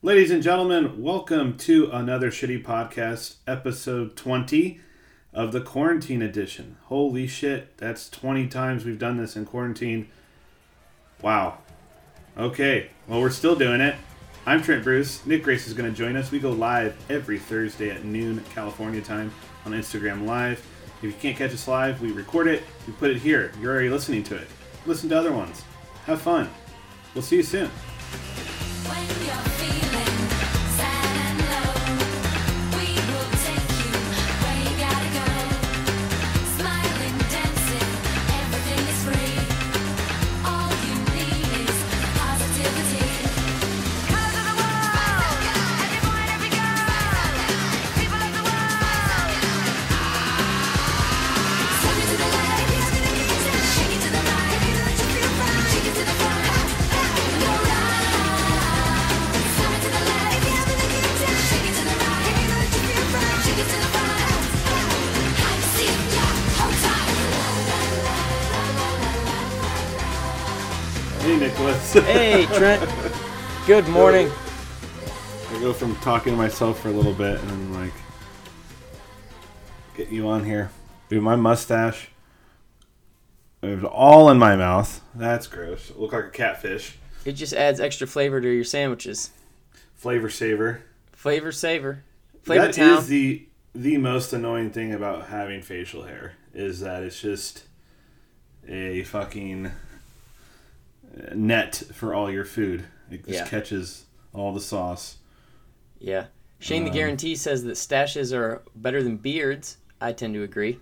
Ladies and gentlemen, welcome to another shitty podcast, episode 20 of the quarantine edition. Holy shit, that's 20 times we've done this in quarantine. Wow. Okay, well, we're still doing it. I'm Trent Bruce. Nick Grace is going to join us. We go live every Thursday at noon California time on Instagram Live. If you can't catch us live, we record it, we put it here. You're already listening to it. Listen to other ones. Have fun. We'll see you soon. Trent. Good morning. I go from talking to myself for a little bit and then like get you on here. Dude, my mustache. It was all in my mouth. That's gross. Look like a catfish. It just adds extra flavor to your sandwiches. Flavor saver. Flavor saver. Flavor That town. is the the most annoying thing about having facial hair is that it's just a fucking net for all your food. It just Yeah. catches all the sauce. yeah. Shane the Um, Guarantee says that stashes are better than beards. I tend to agree.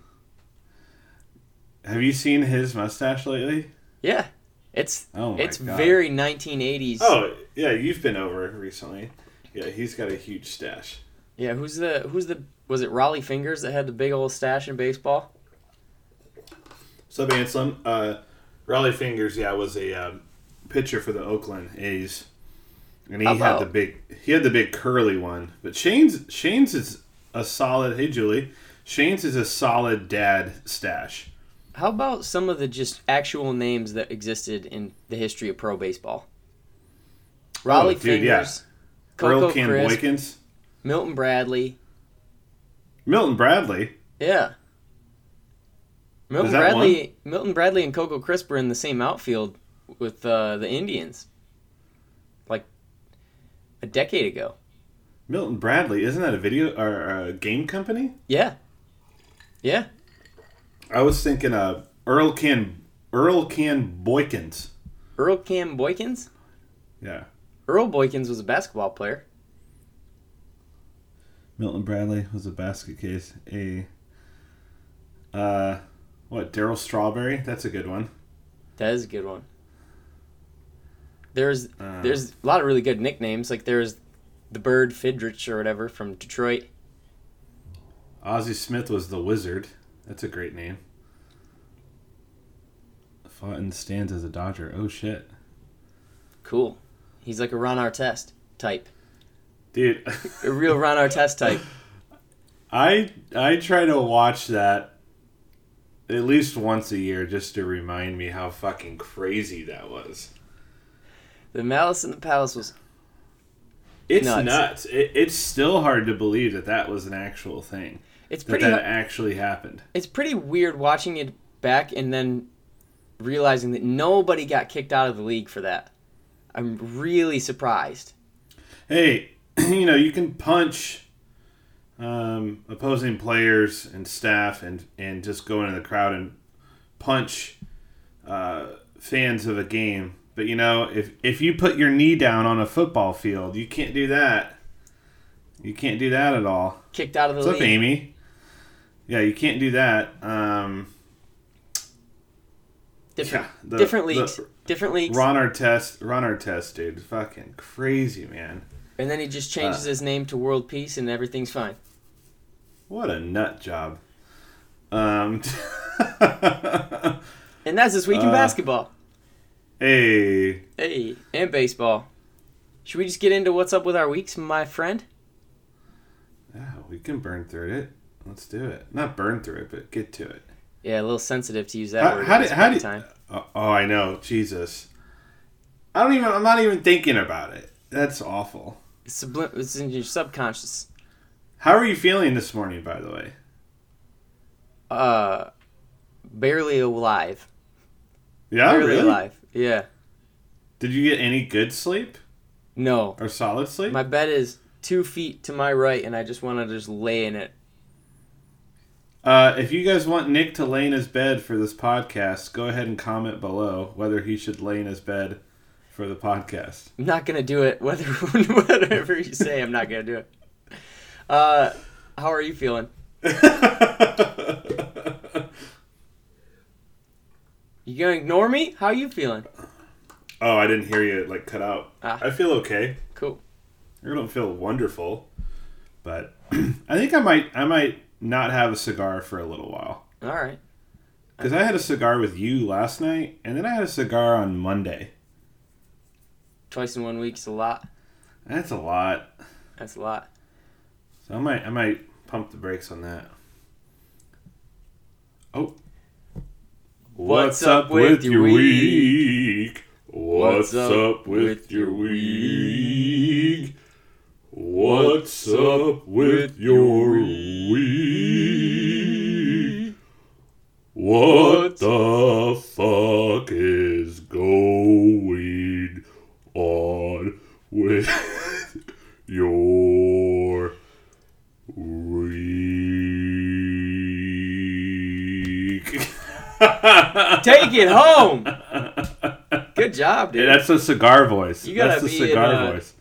Have you seen his mustache lately? Yeah. It's Oh it's God. very 1980s. Oh yeah, you've been over recently. Yeah, he's got a huge stash. Yeah, who's the who's the was it Rollie Fingers that had the big old stash in baseball? Sub Anselm, uh, Rollie Fingers, yeah, was a um, pitcher for the Oakland A's, and he had the big he had the big curly one. But Shane's Shane's is a solid. Hey Julie, Shane's is a solid dad stash. How about some of the just actual names that existed in the history of pro baseball? Rollie Oh, dude, yeah. Fingers, Coco Earl Can Crisp, Boykins, Milton Bradley, Milton Bradley. Yeah. Milton Bradley, Milton Bradley, and Coco Crisp were in the same outfield with uh, the Indians, like a decade ago. Milton Bradley, isn't that a video or a game company? Yeah, yeah. I was thinking uh, Earl Can Earl Can Boykins. Earl Cam Boykins. Yeah. Earl Boykins was a basketball player. Milton Bradley was a basket case. A uh what, Darryl Strawberry? That's a good one. That is a good one. There's Uh, there's a lot of really good nicknames. Like there's the Bird Fidrych or whatever from Detroit. Ozzie Smith was the wizard. That's a great name. Fought in the stands as a Dodger. Oh shit. Cool. He's like a Ron Artest type, Dude, a real Ron Artest type. I I try to watch that at least once a year just to remind me how fucking crazy that was. The Malice in the Palace was It's Nuts. nuts. It, it's still hard to believe that that was an actual thing. it's That pretty that actually happened. it's pretty weird watching it back and then realizing that nobody got kicked out of the league for that. I'm really surprised. hey, you know, you can punch um, opposing players and staff and, and just go into the crowd and punch uh, fans of a game. But, you know, if, if you put your knee down on a football field, you can't do that. You can't do that at all. Kicked out of the What's up. Amy? Yeah, you can't do that. Um, Different, Yeah, the- different the- leagues. different leagues. Ron Artest, Ron Artest, dude, fucking crazy, man. And then he just changes Uh. his name to World Peace and everything's fine. What a nut job. Um, And that's this week in Uh. basketball. hey, Hey, and baseball. Should we just get into what's up with our weeks, my friend? yeah, we can burn through it. Let's do it. Not burn through it, but get to it. Yeah, a little sensitive to use that How, word. how did how did? time. Oh, oh, I know, Jesus. I don't even. I'm not even thinking about it. That's awful. sublim- it's in your subconscious. How are you feeling this morning, by the way? Uh, barely alive. Yeah, barely really? alive. Yeah. Did you get any good sleep No, or solid sleep? my bed is two feet to my right, and I just want to just lay in it. Uh, if you guys want Nick to lay in his bed for this podcast, go ahead and comment below whether he should lay in his bed for the podcast. I'm not gonna do it. Whether whatever you say, I'm not gonna do it. Uh, how are you feeling? You gonna ignore me? How are you feeling? oh, I didn't hear you like cut out. Ah. I feel okay. Cool. I don't feel wonderful, but I think I might I might not have a cigar for a little while All right. because I had a cigar with you last night, and then I had a cigar on Monday. Twice in one week's a lot. That's a lot. That's a lot. So I might I might pump the brakes on that. Oh. What's up with your week? What's up with your week? What's up with your week? What the fuck is going on with Take it home. Good job, Yeah, dude. that's a cigar voice. You gotta that's the be in, cigar uh, voice.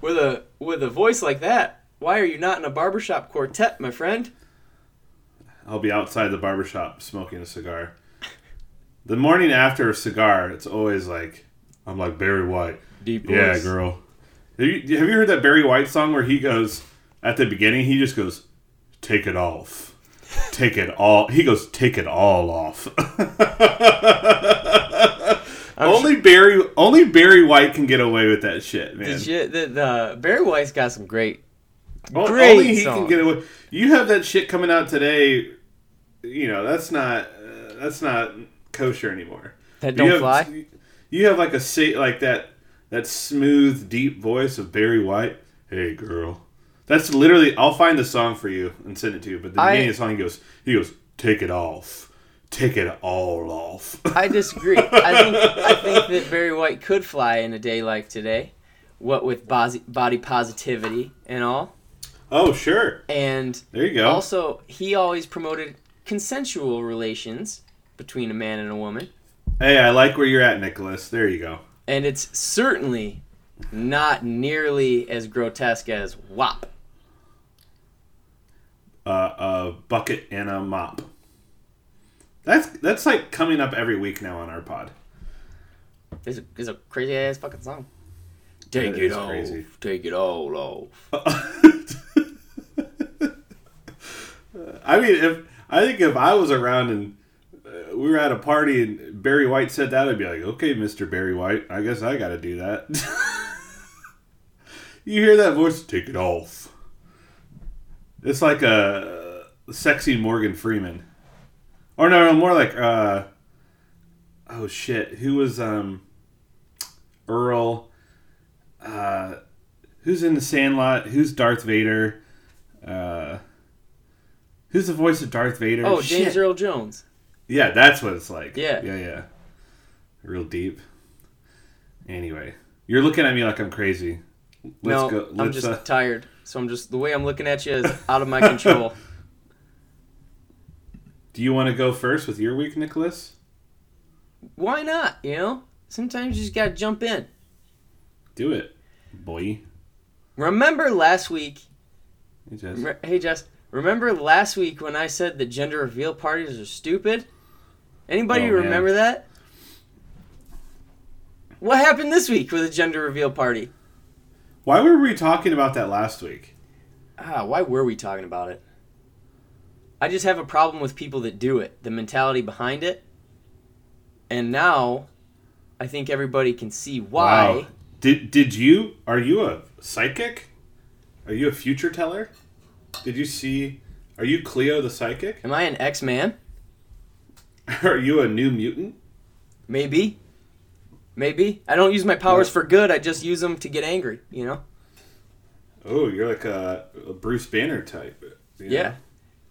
With a with a voice like that, why are you not in a barbershop quartet, my friend? I'll be outside the barbershop smoking a cigar. The morning after a cigar, it's always like, I'm like Barry White. Deep voice. Yeah, girl. Have you, have you heard that Barry White song where he goes, at the beginning, he just goes, take it off. Take it all. He goes, take it all off. only Barry, only Barry White can get away with that shit, man. You, the, the Barry White's got some great. O- Great Only he song. can get away. You have that shit coming out today. You know that's not uh, that's not kosher anymore. That You don't have, fly. You have like a like that that smooth deep voice of Barry White. Hey girl, that's literally. I'll find the song for you and send it to you. But the I- beginning of the song, he goes, he goes, take it off, take it all off. I disagree. I think I think that Barry White could fly in a day like today, what with body body positivity and all. oh sure, And there you go. also, he always promoted consensual relations between a man and a woman, hey, I like where you're at, Nicholas. There you go. and it's certainly not nearly as grotesque as WAP. Uh, a bucket and a mop. That's that's like coming up every week now on our pod. It's a, it's a crazy ass fucking song. That Take it off. crazy. Take it all off. I mean, if I think if I was around and uh, we were at a party and Barry White said that, I'd be like, okay, Mister Barry White, I guess I got to do that. you hear that voice? Take it off. It's like a sexy Morgan Freeman, or no, no, more like uh, oh shit, who was um Earl? Uh, who's in the Sandlot? Who's Darth Vader? Uh, who's the voice of Darth Vader? Oh, James Earl Jones. Yeah, that's what it's like. Yeah. yeah, yeah. Real deep. Anyway, you're looking at me like I'm crazy. Let's no, go. I'm Let's, just uh, tired. So I'm just the way I'm looking at you is out of my control. do you want to go first with your week, Nicholas? Why not? You know, sometimes you just gotta jump in. Do it, boy. Remember last week? Hey, Jess. re- Hey, Jess. Remember last week when I said that gender reveal parties are stupid? Anybody Oh, man. remember that? What happened this week with a gender reveal party? Why were we talking about that last week? Ah, why were we talking about it? I just have a problem with people that do it, the mentality behind it. And now I think everybody can see why. Wow. Did did you? Are you a psychic? Are you a future teller? Did you see? Are you Cleo the psychic? Am I an X Man? Are you a new mutant? Maybe. Maybe. I don't use my powers for good, I just use them to get angry, you know? Oh, you're like a, a Bruce Banner type. you know? Yeah.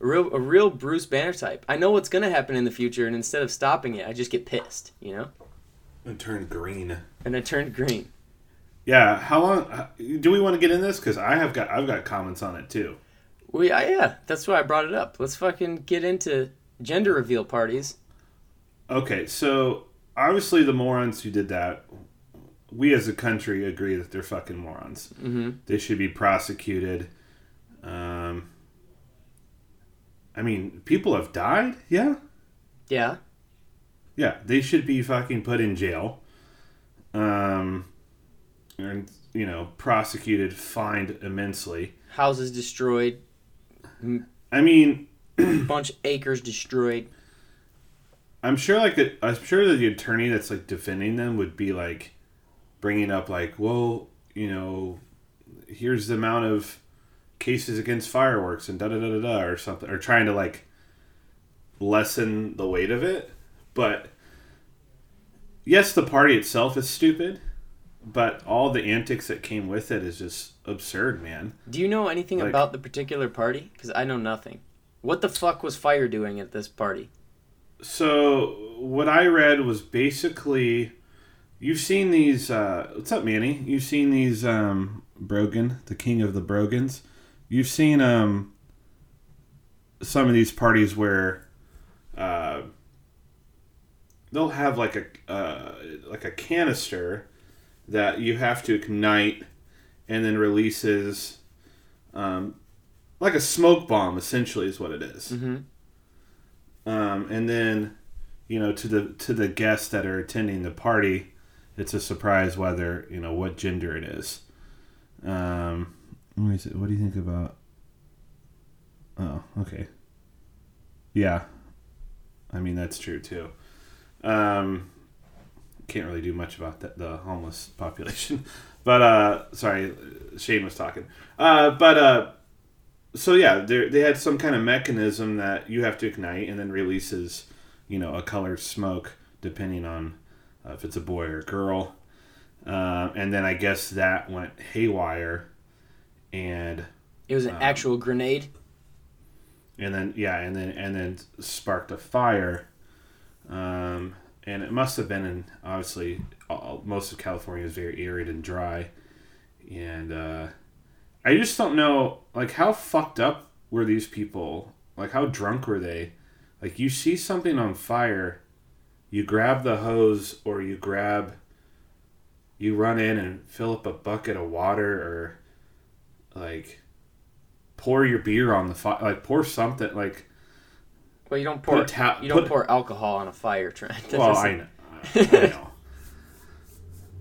A real, a real Bruce Banner type. I know what's gonna happen in the future, and instead of stopping it, I just get pissed, you know, And turn green. and I turn green. Yeah. How long do we want to get in this? Because I have got I've got comments on it too. We, I, yeah, that's why I brought it up. Let's fucking get into gender reveal parties. Okay, so obviously the morons who did that, we as a country agree that they're fucking morons. Mm-hmm. They should be prosecuted. Um, I mean, people have died. Yeah, Yeah. yeah, they should be fucking put in jail. Um, and you know, prosecuted, fined immensely. Houses destroyed, I mean, bunch of acres destroyed. I'm sure like the, I'm sure that the attorney that's like defending them would be like bringing up like, well, you know, here's the amount of cases against fireworks and da da da da da or something, or trying to like lessen the weight of it. But yes, the party itself is stupid, but all the antics that came with it is just absurd, man. Do you know anything Like- about the particular party? Because I know nothing. What the fuck was Fire doing at this party? So what I read was basically, you've seen these. Uh, what's up, Manny? You've seen these um, Brogan, the king of the Brogans. You've seen um, some of these parties where uh, they'll have like a uh, like a canister that you have to ignite, and then releases. Um, like a smoke bomb, essentially, is what it is Mm-hmm. Um, and then you know to the to the guests that are attending the party it's a surprise whether you know what gender it is. Um, what do you think about oh okay. Yeah. I mean that's true too. Um, can't really do much about that, the homeless population. But uh sorry shane was talking. Uh but uh so yeah, they they had some kind of mechanism that you have to ignite and then releases, you know, a colored smoke depending on uh, if it's a boy or a girl. Uh, and then I guess that went haywire, and It was an Um, actual grenade. and then yeah, and then and then sparked a fire. Um, and it must have been in obviously all, most of California is very arid and dry, and uh, I just don't know like how fucked up were these people? Like how drunk were they? Like you see something on fire, you grab the hose or you grab, you run in and fill up a bucket of water or, like, pour your beer on the fire. Like pour something like. Well, you don't pour ta- you don't put- pour alcohol on a fire, Trent. That Well, I know. I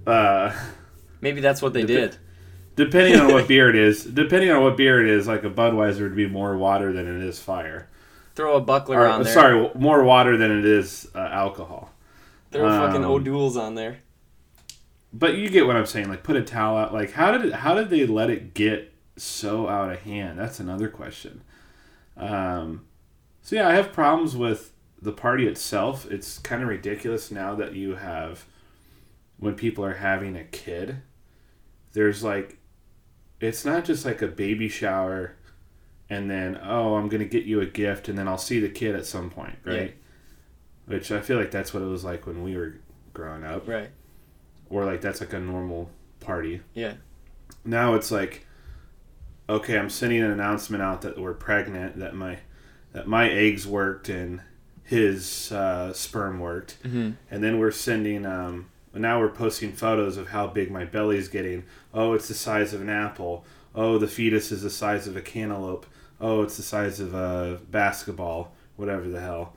know. uh, Maybe that's what they did. Depending on what beer it is, depending on what beer it is, like a Budweiser would be more water than it is fire. Throw a buckler Or, on there. sorry, more water than it is uh, alcohol. Throw fucking um, O'Doul's on there. But you get what I'm saying. Like, put a towel out. Like, how did it, how did they let it get so out of hand? That's another question. Um, so yeah, I have problems with the party itself. It's kind of ridiculous now that you have when people are having a kid. There's like, it's not just like a baby shower, and then oh, I'm gonna get you a gift, and then I'll see the kid at some point, right? Which I feel like that's what it was like when we were growing up Right. or like that's like a normal party. Yeah. Now it's like, okay, I'm sending an announcement out that we're pregnant, that my that my eggs worked and his uh, sperm worked, Mm-hmm. and then we're sending. Um, now we're posting photos of how big my belly's getting. Oh, it's the size of an apple. Oh, the fetus is the size of a cantaloupe. Oh, it's the size of a basketball. Whatever the hell.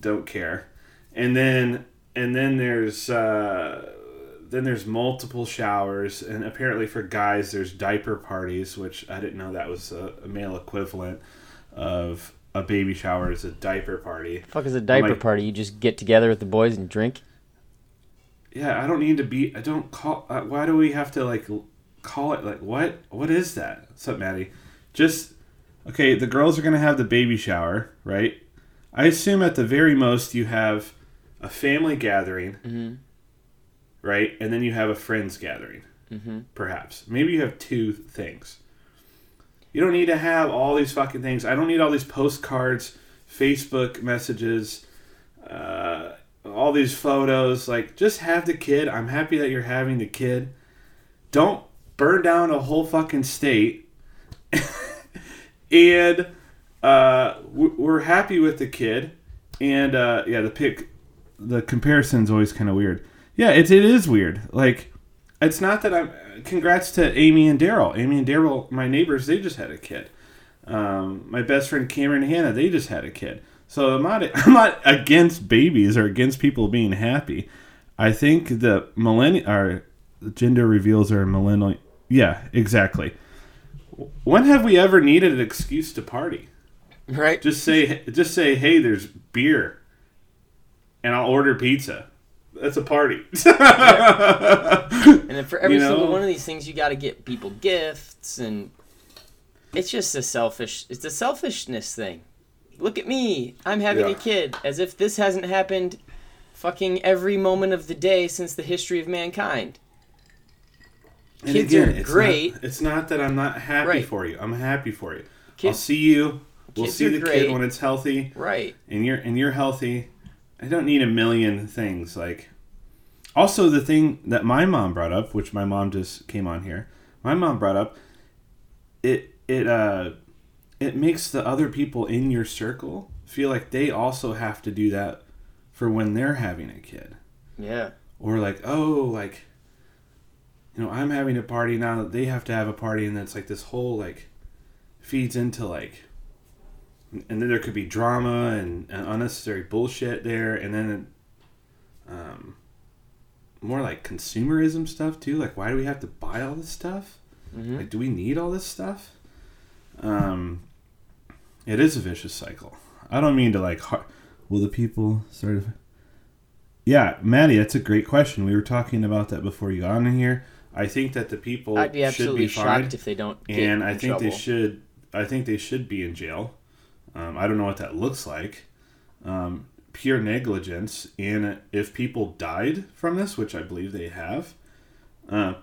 Don't care. And then and then there's uh, then there's multiple showers, and apparently for guys there's diaper parties, which I didn't know that was a, a male equivalent of a baby shower is a diaper party. Fuck is a diaper Like- party? You just get together with the boys and drink. Yeah, I don't need to be. I don't call. Uh, why do we have to like call it like what? What is that? What's up, Maddie? Just okay. The girls are gonna have the baby shower, right? I assume at the very most you have a family gathering, Mm-hmm. right? And then you have a friends gathering. Mm-hmm. perhaps. Maybe you have two things. You don't need to have all these fucking things. I don't need all these postcards, Facebook messages, uh, all these photos. Like, just have the kid. I'm happy that you're having the kid. Don't burn down a whole fucking state. and uh, we- we're happy with the kid. And uh, yeah, the pic, the comparison's always kind of weird. Yeah, it, it is weird. Like, it's not that I'm. Congrats to Amy and Daryl. Amy and Daryl, my neighbors, they just had a kid. Um, my best friend Cameron and Hannah, they just had a kid. So I'm not. I'm not against babies or against people being happy. I think the millennial or gender reveals are millennial. Yeah, exactly. When have we ever needed an excuse to party? Right. Just say, just say, hey, there's beer, and I'll order pizza. That's a party. And then for every You know? single one of these things, you got to get people gifts, and it's just a selfish. It's a selfishness thing. Look at me, I'm having Yeah. a kid, as if this hasn't happened, fucking every moment of the day since the history of mankind. And Kids again, are it's great. Not, it's not that I'm not happy Right. for you. I'm happy for you. I'll Kids, see you. We'll see the great. kid when it's healthy, right? and you're and you're healthy. I don't need a million things. Like, also the thing that my mom brought up, which my mom just came on here. My mom brought up. It it uh, it makes the other people in your circle feel like they also have to do that for when they're having a kid. Yeah. or like oh like you know i'm having a party now that they have to have a party and it's like this whole like feeds into like and then there could be drama and, and unnecessary bullshit there and then um more like consumerism stuff too like why do we have to buy all this stuff? Hmm like do we need all this stuff? Um it is a vicious cycle. I don't mean to like har- will the people sort of yeah maddie that's a great question. We were talking about that before you got on here. I think that the people I'd be should absolutely be shocked if they don't. Get and i in think they should i think they should be in jail. Um, i don't know what that looks like. Um, pure negligence and if people died from this which i believe they have uh,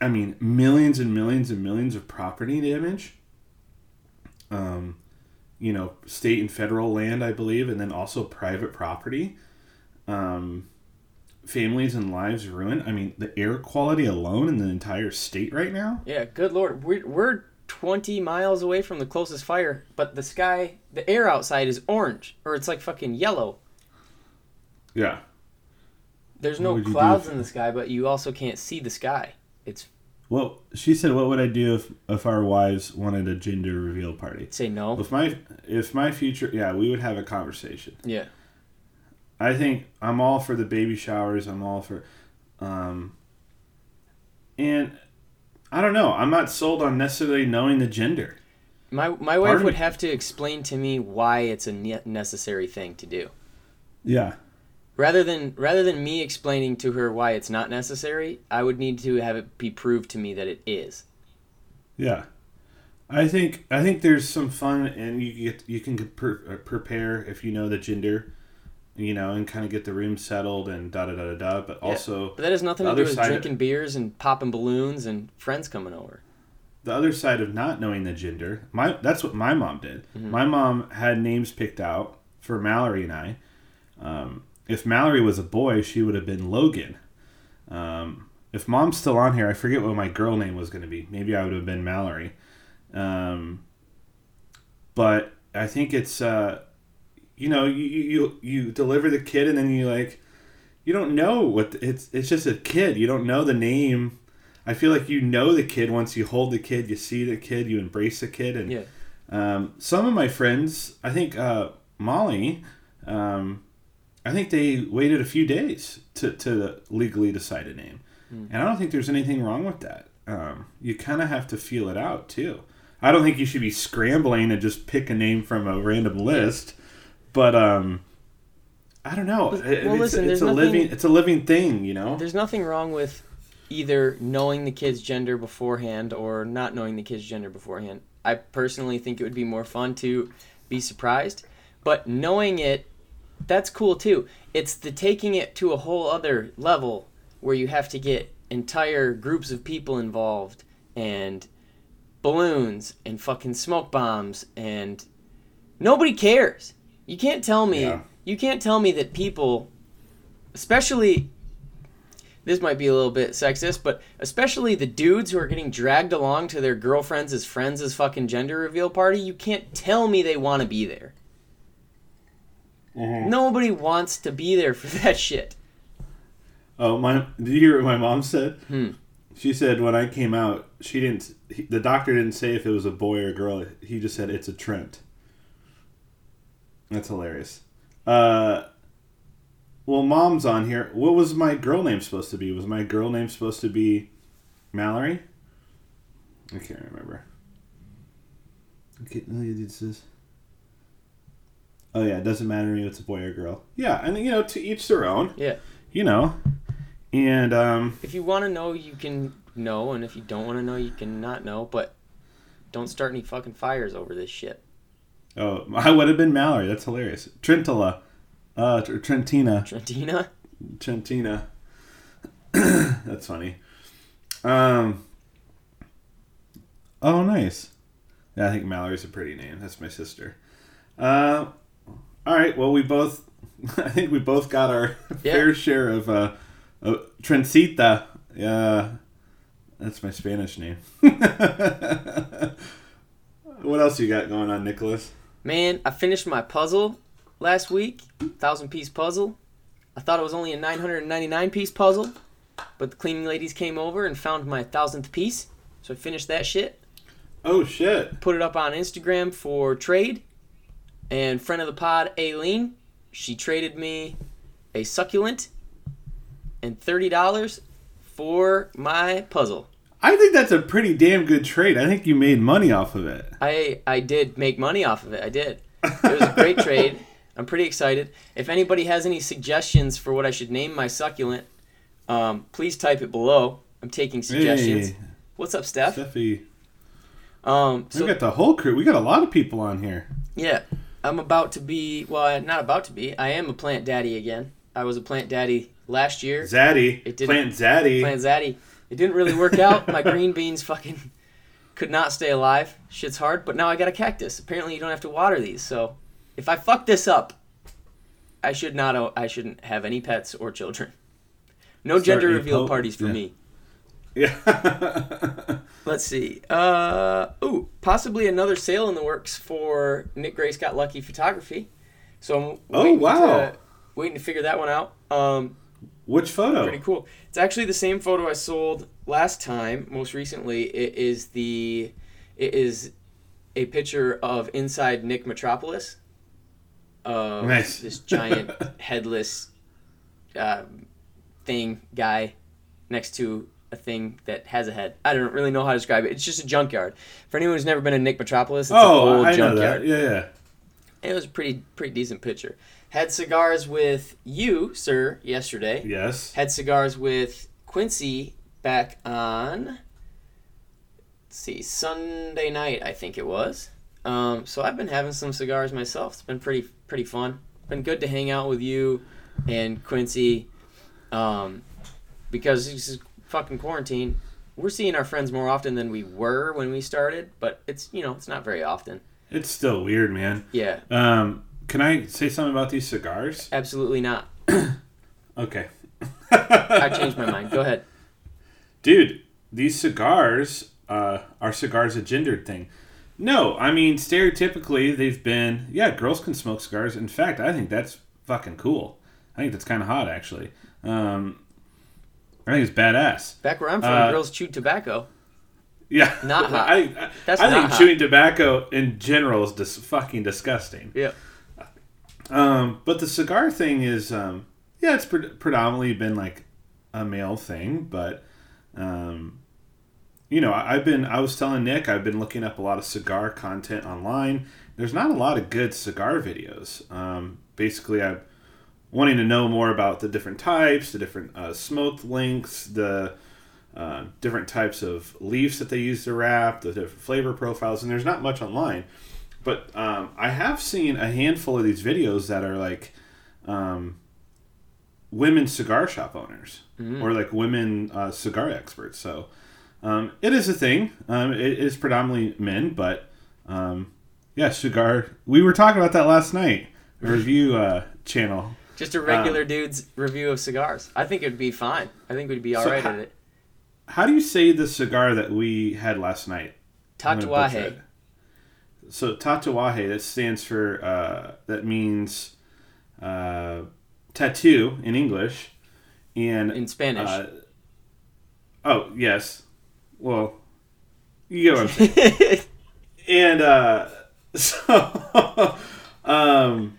i mean millions and millions and millions of property damage um, you know state and federal land i believe and then also private property um, families and lives ruined i mean the air quality alone in the entire state right now Yeah, good lord. We're, we're 20 miles away from the closest fire, but the sky, the air outside is orange, or it's like fucking yellow. yeah There's no would you do clouds in the sky, but you also can't see the sky. It's Well, she said, "What would I do if if our wives wanted a gender reveal party? say no. If my if my future, yeah, we would have a conversation. Yeah. I think I'm all for the baby showers. I'm all for, um, and I don't know. I'm not sold on necessarily knowing the gender. My my wife Pardon? would have to explain to me why it's a necessary thing to do. Yeah, Rather than rather than me explaining to her why it's not necessary, I would need to have it be proved to me that it is. yeah. I think I think there's some fun, and you get you can per, uh, prepare if you know the gender, you know, and kind of get the room settled and da da da da da. But Yeah. also. But that has nothing to do with side of- drinking beers and popping balloons and friends coming over. the other side of not knowing the gender my that's what my mom did my mom had names picked out for mallory and i um, if mallory was a boy she would have been logan. Um, if mom's still on here i forget what my girl name was going to be. Maybe i would have been mallory. Um, but i think it's uh, you know you, you you deliver the kid and then you like you don't know what the- it's it's just a kid. You don't know the name. I feel like you know the kid once you hold the kid, you see the kid, you embrace the kid, and Yeah. um, some of my friends, I think uh, Molly, um, I think they waited a few days to, to legally decide a name, and I don't think there's anything wrong with that. Um, you kind of have to feel it out too. I don't think you should be scrambling and just pick a name from a random list, but um, I don't know. Well, it's, listen, it's a nothing- living, it's a living thing, you know. There's nothing wrong with either knowing the kid's gender beforehand or not knowing the kid's gender beforehand. I personally think it would be more fun to be surprised, but knowing it, that's cool too. It's the taking it to a whole other level where you have to get entire groups of people involved and balloons and fucking smoke bombs and nobody cares. You can't tell me Yeah. you can't tell me that people especially this might be a little bit sexist, but especially the dudes who are getting dragged along to their girlfriends' as friends' as fucking gender reveal party, you can't tell me they want to be there. Nobody wants to be there for that shit. Oh my! Did you hear what my mom said? Hmm. She said when I came out, she didn't. He, the doctor didn't say if it was a boy or a girl. He just said it's a Trent. That's hilarious. Uh, well, mom's on here. What was my girl name supposed to be? Was my girl name supposed to be Mallory? I can't remember. Okay, no, says. Oh yeah, it doesn't matter if it's a boy or girl. Yeah, and you know, to each their own. Yeah. You know, and um, If you want to know, you can know, and if you don't want to know, you can not know, but don't start any fucking fires over this shit. oh, I would have been Mallory. That's hilarious. Trentula, uh, Trentina, Trentina? Trentina. That's funny. Um. Oh, nice. Yeah, I think Mallory's a pretty name. That's my sister. Uh, all right. Well, we both. I think we both got our Yeah. fair share of uh, uh Trencita. Yeah, that's my Spanish name. what else you got going on, Nicholas? Man, I finished my puzzle last week, thousand piece puzzle. I thought it was only a 999 piece puzzle, but the cleaning ladies came over and found my thousandth piece, so I finished that shit. Oh shit! Put it up on Instagram for trade, and friend of the pod, Aileen, she traded me a succulent and thirty dollars for my puzzle. I think that's a pretty damn good trade. I think you made money off of it. I I did make money off of it. I did. It was a great trade. I'm pretty excited. If anybody has any suggestions for what I should name my succulent, um, please type it below. I'm taking suggestions. Hey, What's up, Steph? Steffi. Um, We got the whole crew. We got a lot of people on here. yeah, I'm about to be. Well, not about to be. I am a plant daddy again. I was a plant daddy last year. Zaddy. It didn't- Plant Zaddy. Plant zaddy. It didn't really work out. My green beans fucking could not stay alive. Shit's hard. But now I got a cactus. Apparently, you don't have to water these. So if I fuck this up, I should not. I shouldn't have any pets or children. No Start gender reveal parties for yeah. me. Yeah. Let's see. Uh, ooh, possibly another sale in the works for Nick Grace Got Lucky Photography. So I'm Oh, wow. to, waiting to figure that one out. Um, Which photo? pretty cool. It's actually the same photo I sold last time. Most recently, it is the it is a picture of inside Nick Metropolis. Of Nice. this giant headless uh, thing guy next to a thing that has a head. I don't really know how to describe it. It's just a junkyard. For anyone who's never been to Nick Metropolis, it's an Oh, old I know junkyard. that. Yeah, yeah. It was a pretty pretty decent picture. Had cigars with you, sir, yesterday Yes. had cigars with Quincy back on let's see Sunday night I think it was. Um, so I've been having some cigars myself. It's been pretty pretty fun. Been good to hang out with you and Quincy, um, because this is fucking quarantine. We're seeing our friends more often than we were when we started, but it's you know it's not very often. It's still weird, man. Yeah, Um, can I say something about these cigars? absolutely not. Okay. I changed my mind. Go ahead. Dude, these cigars uh, are cigars a gendered thing. No, I mean stereotypically they've been yeah, girls can smoke cigars. In fact, I think that's fucking cool. I think that's kind of hot actually. Um, I think it's badass. Back where I'm from, Uh, girls chew tobacco. Yeah, Not hot. I, I, That's I not think hot. chewing tobacco in general is dis- fucking disgusting. Yeah. Um, but the cigar thing is, um, yeah, it's pre- predominantly been like a male thing, but um, you know, I, I've been. I was telling Nick, I've been looking up a lot of cigar content online. There's not a lot of good cigar videos. Um, basically, I'm wanting to know more about the different types, the different uh, smoke lengths, the uh, different types of leaves that they use to wrap, the different flavor profiles, and there's not much online. But um, I have seen a handful of these videos that are like, um, women cigar shop owners Mm. or like women uh, cigar experts. So um, it is a thing. Um, it is predominantly men, but um, yeah, cigar. We were talking about that last night. Review uh, channel. Just a regular dude's review of cigars. I think it'd be fine. I think we'd be all So right ha- at it. How do you say the cigar that we had last night? I'm gonna butcher Tatuaje. So tatuaje that stands for uh, that means uh, tattoo in English, and in Spanish. uh, oh yes, well you get what I'm saying. and uh, so um,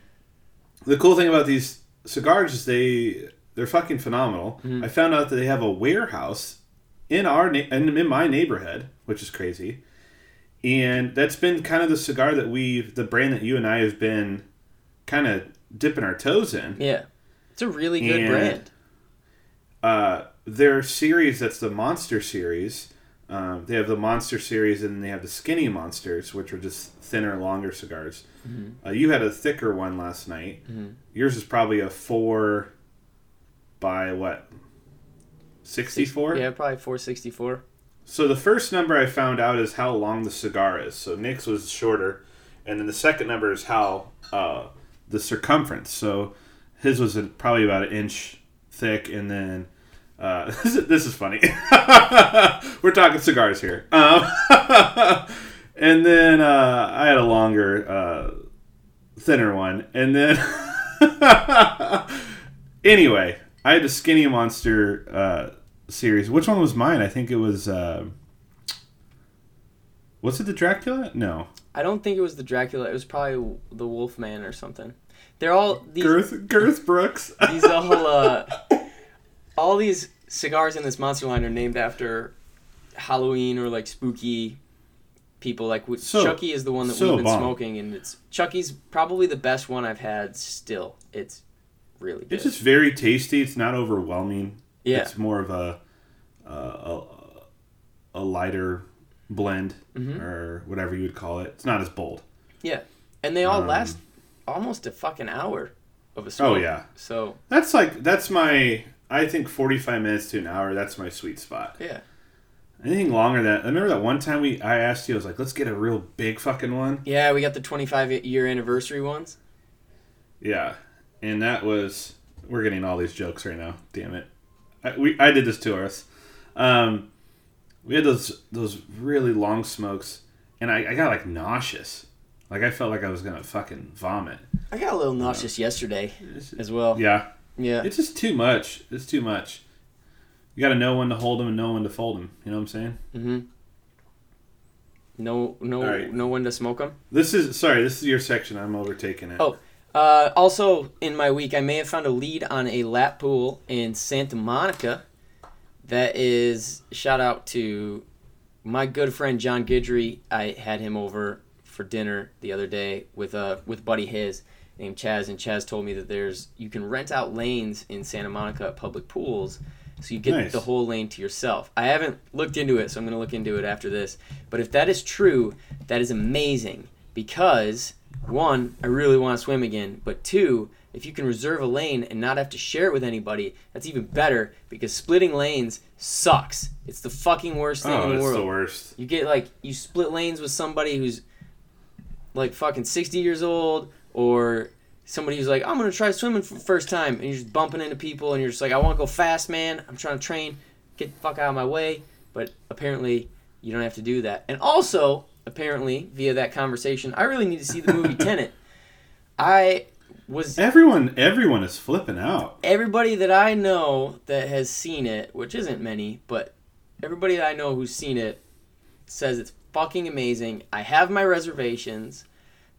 the cool thing about these cigars they they're fucking phenomenal. I found out that they have a warehouse in our na- in, my neighborhood, which is crazy. And that's been kind of the cigar that we've the brand that you and I have been kind of dipping our toes in. yeah. It's a really good And- brand. Uh, their series that's the monster series. Um, they have the monster series and they have the skinny monsters, which are just thinner, longer cigars. Mm-hmm. Uh, you had a thicker one last night. Yours is probably a four by what? Sixty-four. Yeah, probably 464. So the first number I found out is how long the cigar is. So Nick's was shorter, and then the second number is how uh, the circumference. So his was a, probably about an inch thick, and then uh, this, is, this is funny. We're talking cigars here. Um, and then uh, I had a longer, uh, thinner one, and then anyway, I had the Skinny Monster uh, series. Which one was mine? I think it was. Uh, was it the Dracula? No, I don't think it was the Dracula. It was probably the Wolfman or something. They're all these Girth Girth Brooks. these all uh, all these cigars in this monster line are named after Halloween or like spooky people. Like So- Chucky is the one that so we've been bomb. smoking, and it's Chucky's probably the best one I've had. Still, it's really good. It's just very tasty. It's not overwhelming. yeah, It's more of a a, a, a lighter blend Mhm. or whatever you would call it. It's not as bold. yeah, and they all Um, last almost a fucking hour of a smoke. Oh yeah, So that's like that's my. I think forty-five minutes to an hour. That's my sweet spot. yeah, Anything longer than I remember that one time we I asked you I was like let's get a real big fucking one. yeah, we got the 25 year anniversary ones. Yeah, and that was we're getting all these jokes right now. Damn it, I, we I did this to us. Um, we had those those really long smokes, and I, I got like nauseous. Like I felt like I was gonna fucking vomit. I got a little nauseous yesterday as well. Yeah, yeah. it's just too much. It's too much. You got to know when to hold them and know when to fold them. You know what I'm saying? Mm-hmm. No, no, right. no one to smoke them. This is sorry. This is your section. I'm overtaking it. Oh. Uh, also, in my week, I may have found a lead on a lap pool in Santa Monica. That is shout out to my good friend John Guidry. I had him over for dinner the other day with uh with buddy his named Chaz, and Chaz told me that there's you can rent out lanes in Santa Monica at public pools, so you get Nice. the whole lane to yourself. I haven't looked into it, so I'm gonna look into it after this. But if that is true, that is amazing because one, I really want to swim again, but two, if you can reserve a lane and not have to share it with anybody, that's even better because splitting lanes sucks. It's the fucking worst thing oh, in the oh, it's world. the worst. You get like you split lanes with somebody who's like fucking 60 years old or somebody who's like I'm to try swimming for the first time and you're just bumping into people and you're just like I want to go fast, man. I'm trying to train. Get the fuck out of my way. But apparently you don't have to do that. And also, apparently via that conversation, I really need to see the movie Tenet. I was Everyone, everyone is flipping out. everybody that I know that has seen it, which isn't many, but everybody that I know who's seen it says it's fucking amazing. I have my reservations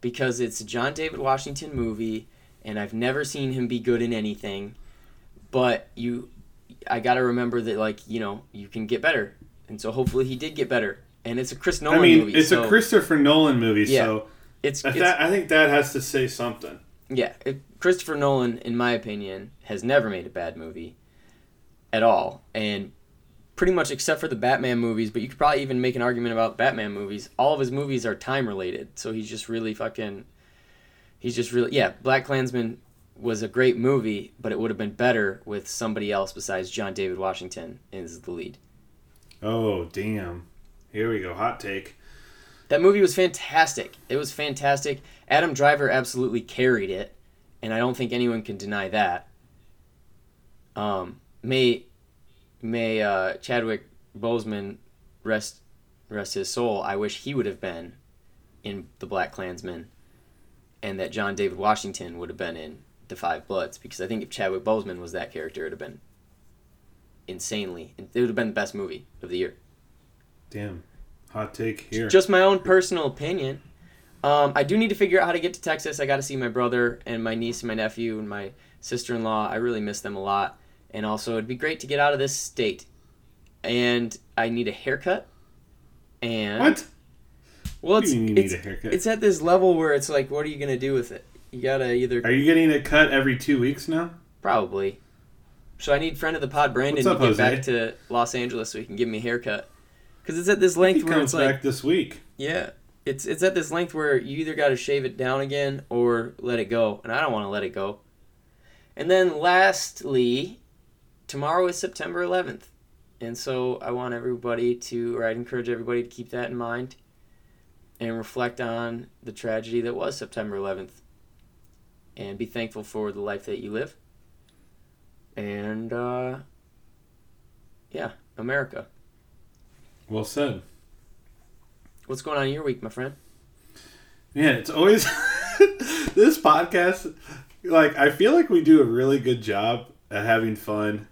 because it's a John David Washington movie and I've never seen him be good in anything. But you I got to remember that like, you know, you can get better. And so hopefully he did get better. And it's a Chris Nolan I mean, movie. it's so a Christopher Nolan movie, Yeah. so it's, I, it's that, I think that has to say something. Yeah, it- Christopher Nolan, in my opinion, has never made a bad movie at all, and pretty much except for the Batman movies. But you could probably even make an argument about Batman movies. All of his movies are time related, so he's just really fucking. He's just really yeah. Black Klansman was a great movie, but it would have been better with somebody else besides John David Washington as the lead. Oh damn! Here we go. Hot take. That movie was fantastic. It was fantastic. Adam Driver absolutely carried it, and I don't think anyone can deny that. Um, may may uh, Chadwick Boseman rest rest his soul. I wish he would have been in the Black Klansman, and that John David Washington would have been in the Five Bloods because I think if Chadwick Boseman was that character, it'd have been insanely. It would have been the best movie of the year. Damn. Hot take here. Just my own personal opinion. Um, I do need to figure out how to get to Texas. I got to see my brother and my niece and my nephew and my sister in law. I really miss them a lot. And also, it'd be great to get out of this state. And I need a haircut. And what? well, it's it's, need a haircut? it's at this level where it's like, what are you gonna do with it? You gotta either Are you getting a cut every two weeks now? probably. So I need friend of the pod Brandon up, to get Jose? back to Los Angeles so he can give me a haircut. Because it's at this length where comes it's like this week. Yeah, it's it's at this length where you either got to shave it down again or let it go, and I don't want to let it go. And then lastly, tomorrow is September 11th, and so I want everybody to, or I'd encourage everybody to keep that in mind, and reflect on the tragedy that was September 11th, and be thankful for the life that you live. And uh, yeah, America. Well said. What's going on in your week, my friend? Yeah, it's always this podcast. Like, I feel like we do a really good job at having fun,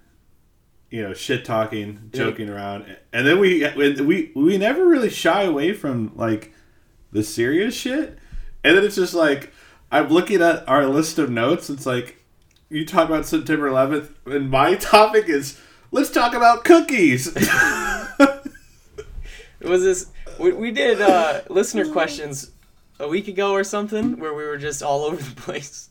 you know, shit talking, Yeah. joking around, and then we we we never really shy away from like the serious shit. And then it's just like I'm looking at our list of notes. It's like you talk about September 11th, and my topic is let's talk about cookies. It was this we, we did uh, listener questions a week ago or something where we were just all over the place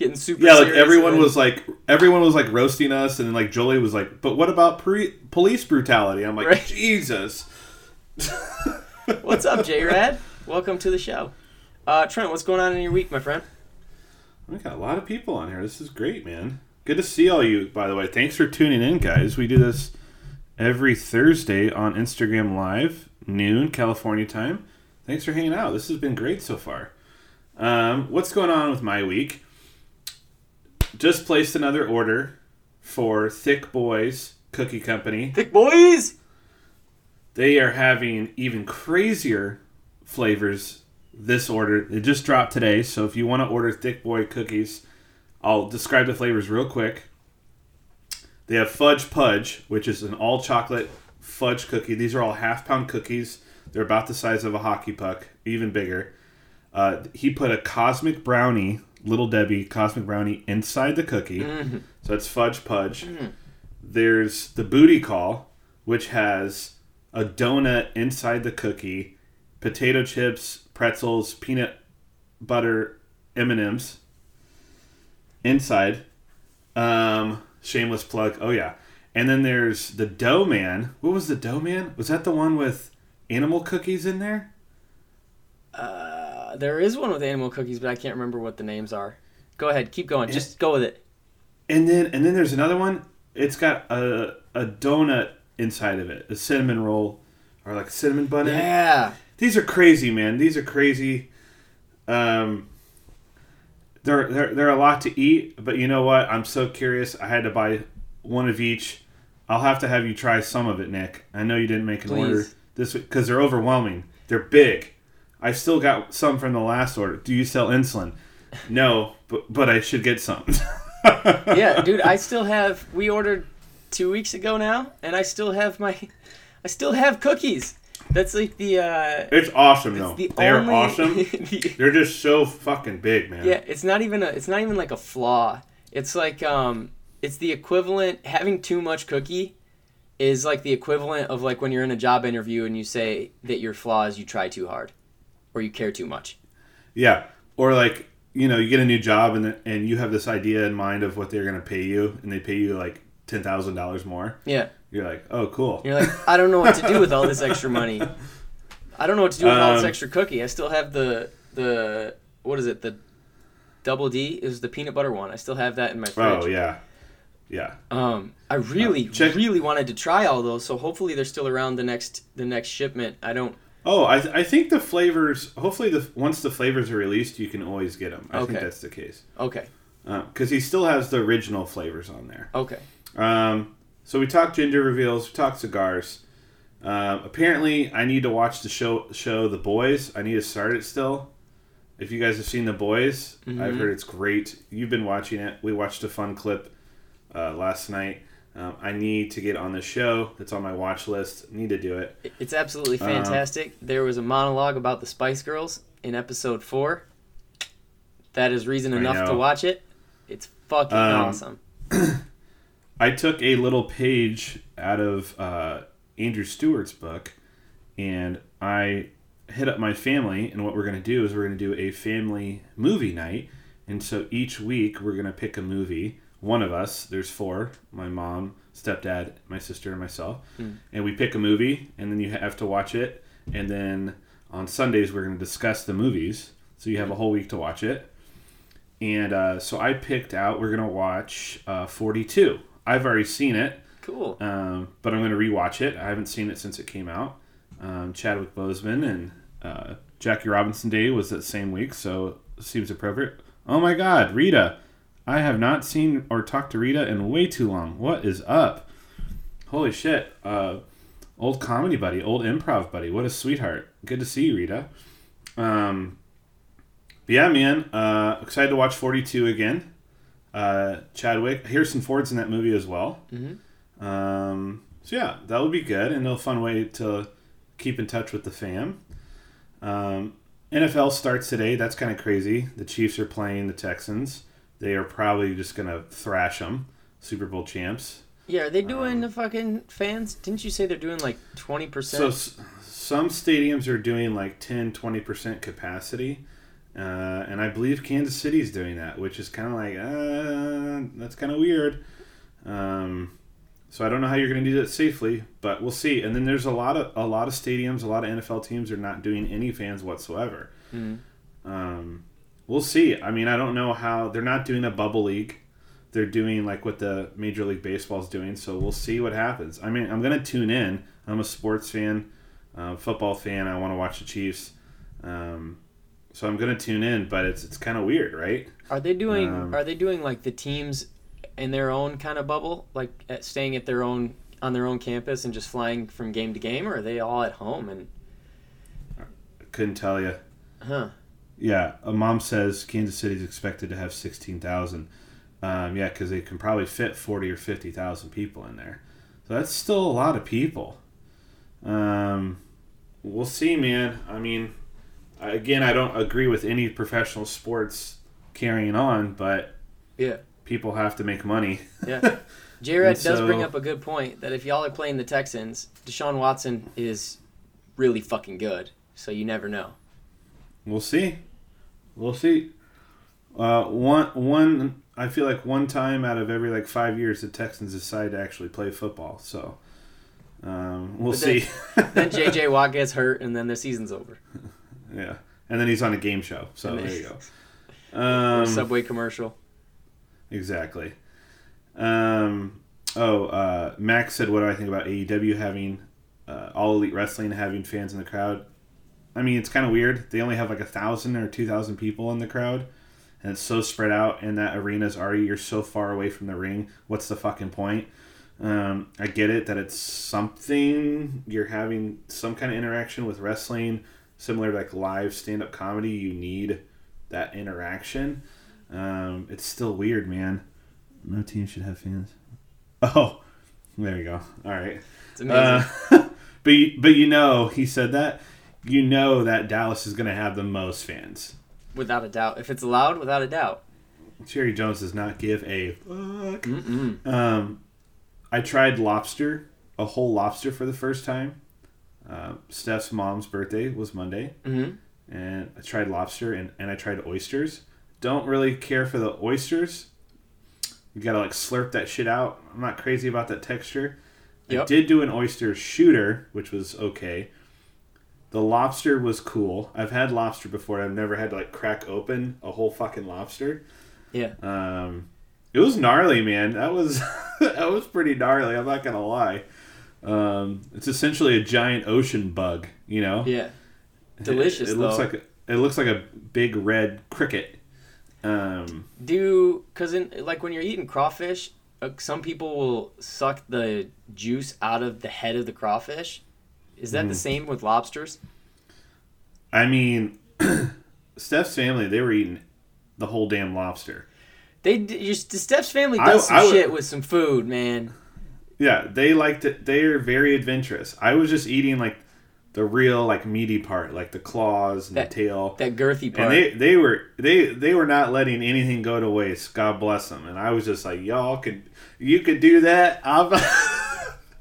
getting super Yeah, like everyone was like everyone was like roasting us, and then like Jolie was like, "But what about pre- police brutality?" I'm like, Right. Jesus. what's up j-rad welcome to the show uh, trent what's going on in your week my friend We got a lot of people on here. This is great, man. Good to see all you. By the way, thanks for tuning in, guys. We do this every Thursday on Instagram Live, noon California time. Thanks for hanging out. This has been great so far. Um, what's going on with my week? Just placed another order for Thick Boys Cookie Company. thick boys They are having even crazier flavors this order. It just dropped today, so if you want to order Thick Boy cookies, I'll describe the flavors real quick. They have Fudge Pudge, which is an all chocolate fudge cookie. These are all half pound cookies. They're about the size of a hockey puck, even bigger. Uh, he put a Cosmic Brownie, Little Debbie Cosmic Brownie, inside the cookie. So it's Fudge Pudge. There's the Booty Call, which has a donut inside the cookie, potato chips, pretzels, peanut butter M&Ms inside. Um, shameless plug. Oh yeah. And then there's the Dough Man. What was the Dough Man? Was that the one with animal cookies in there? uh, there is one with animal cookies but i can't remember what the names are go ahead keep going just go with it And then and then there's another one. It's got a a donut inside of it, a cinnamon roll or like a cinnamon bun yeah These are crazy, man. These are crazy. Um, they're they're they're a lot to eat, but you know what? I'm so curious. I had to buy one of each. I'll have to have you try some of it, Nick. I know you didn't make an order this week because they're overwhelming. They're big. I still got some from the last order. Do you sell insulin? No, but but I should get some. yeah dude i still have we ordered two weeks ago now and i still have my i still have cookies that's like the uh It's awesome though. the They are only- awesome. the- They're just so fucking big, man. yeah it's not even a it's not even like a flaw it's like um it's the equivalent having too much cookie is like the equivalent of like when you're in a job interview and you say that your flaw is you try too hard or you care too much Yeah, or like you know, you get a new job and and you have this idea in mind of what they're gonna pay you, and they pay you like ten thousand dollars more. yeah You're like, oh, cool. You're like, I don't know what to do with all this extra money. I don't know what to do with all this Um, extra cookie. I still have the the what is it the Double D. is the peanut butter one. I still have that in my fridge. Oh yeah, yeah. Um, I really, Uh, really wanted to try all those. So hopefully they're still around the next the next shipment. I don't. Oh, I, I think the flavors. Hopefully, the once the flavors are released, you can always get them. I think that's the case Okay. because he still has the original flavors on there. Okay. Um, so we talked gender reveals, we talked cigars. Um, apparently, I need to watch the show. Show The Boys. I need to start it still. If you guys have seen The Boys, I've heard it's great. You've been watching it. We watched a fun clip uh, last night. Um, I need to get on the show. It's on my watch list. Need to do it. It- It's absolutely Uh-huh. fantastic. there was a monologue about the Spice Girls in episode four. That is reason enough to watch it. It's fucking Um, awesome. I took a little page out of uh, Andrew Stewart's book, and I hit up my family. And what we're going to do is we're going to do a family movie night. And so each week we're going to pick a movie. One of us, there's four my mom, stepdad, my sister, and myself. And we pick a movie, and then you have to watch it. And then on Sundays, we're going to discuss the movies. So you have a whole week to watch it. And uh, so I picked out, we're going to watch uh, 42. I've already seen it, Cool. um, but I'm going to rewatch it. I haven't seen it since it came out. Um, Chadwick Boseman and uh, Jackie Robinson Day was that same week, so it seems appropriate. Oh my God, Rita! I have not seen or talked to Rita in way too long. What is up? Holy shit! Uh, old comedy buddy, old improv buddy. What a sweetheart. Good to see you, Rita. Um, yeah, man. Uh, excited to watch 42 again. Uh, Chadwick, Harrison Ford's in that movie as well. Mhm. Um, so yeah, that would be good and a fun way to keep in touch with the fam. Um, NFL starts today. That's kind of crazy. The Chiefs are playing the Texans. They are probably just gonna thrash them. Super Bowl champs. yeah, are they doing the fucking fans? Didn't you say they're doing like twenty So percent? s- some stadiums are doing like 10, 20% capacity. Uh, and I believe Kansas City is doing that, which is kind of like, uh, that's kind of weird. Um, so I don't know how you're going to do that safely, but we'll see. And then there's a lot of a lot of stadiums, a lot of NFL teams are not doing any fans whatsoever. Mhm. Um, we'll see. I mean, I don't know how they're not doing a bubble league. They're doing like what the Major League Baseball is doing. So we'll see what happens. I mean, I'm going to tune in. I'm a sports fan, uh, football fan. I want to watch the Chiefs. Um, so I'm going to tune in, but it's it's kind of weird, right? Are they doing? Um, are they doing like the teams in their own kind of bubble, like at, staying at their own on their own campus and just flying from game to game, or are they all at home and? Couldn't tell you. Huh. Yeah, a mom says Kansas City's expected to have sixteen thousand. Um, yeah, because they can probably fit forty or fifty thousand people in there. So that's still a lot of people. Um, we'll see, man. I mean, again, I don't agree with any professional sports carrying on, but Yeah. people have to make money. Yeah. Jared does bring up a good point that if y'all are playing the Texans, Deshaun Watson is really fucking good. So you never know. We'll see. We'll see. Uh, one one. I feel like one time out of every like five years, the Texans decide to actually play football. So um, we'll then- see. Then JJ Watt gets hurt and then the season's over. yeah, and then he's on a game show. So there you go. Or Um, Subway commercial. Exactly. Um, oh, uh, Max said, "What do I think about AEW having uh, all elite wrestling having fans in the crowd?" I mean, it's kind of weird. They only have like a thousand or two thousand people in the crowd, and it's so spread out. And that arena's already you're so far away from the ring. What's the fucking point? Um, I get it that it's something you're having some kind of interaction with wrestling, similar to like live stand up comedy. You need that interaction. Um, it's still weird, man. No team should have fans. Oh, there you go. All right. It's amazing. Uh, but you- but you know he said that. You know that Dallas is going to have the most fans. without a doubt. If it's allowed, without a doubt. Jerry Jones does not give a fuck. Mm-mm. Um, I tried lobster, a whole lobster for the first time. Uh, Steph's mom's birthday was Monday, hmm and I tried lobster and, and I tried oysters. Don't really care for the oysters. You gotta like slurp that shit out. I'm not crazy about that texture. I did do an oyster shooter, which was okay. The lobster was cool. I've had lobster before. I've never had to like crack open a whole fucking lobster. Yeah. Um, it was gnarly, man. That was that was pretty gnarly. I'm not gonna lie. Um, it's essentially a giant ocean bug. You know. Yeah. Delicious, It, it looks like a, it looks like a big red cricket. Um, Do because in like when you're eating crawfish, uh, some people will suck the juice out of the head of the crawfish. Is that the mm-hmm. same with lobsters? I mean, Steph's family they were eating the whole damn lobster. They just the Steph's family I- does some I would- shit with some food, man. Yeah, they liked it. They are very adventurous. I was just eating like the real like meaty part, like the claws and That- the tail. That girthy part. and they they were they they were not letting anything go to waste. God bless them. And I was just like, y'all could you could do that. I'm.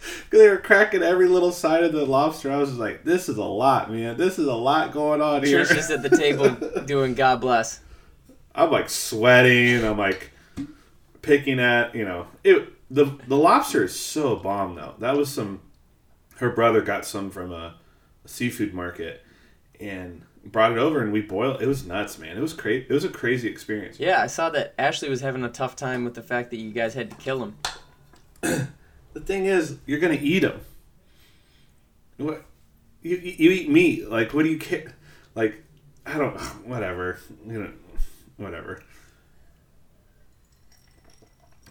they were cracking every little side of the lobster. I was just like, this is a lot, man. This is a lot going on here. Trish is at the table doing God bless. I'm like sweating. I'm like picking at you know it. The the lobster is so bomb though. That was some. Her brother got some from a, a seafood market, and brought it over and we boiled. It was nuts, man. It was crazy. It was a crazy experience. Yeah, I saw that Ashley was having a tough time with the fact that you guys had to kill him. The thing is, you're gonna eat them. What? You, you eat meat. Like what do you care? Like I don't. Whatever. You know. Whatever.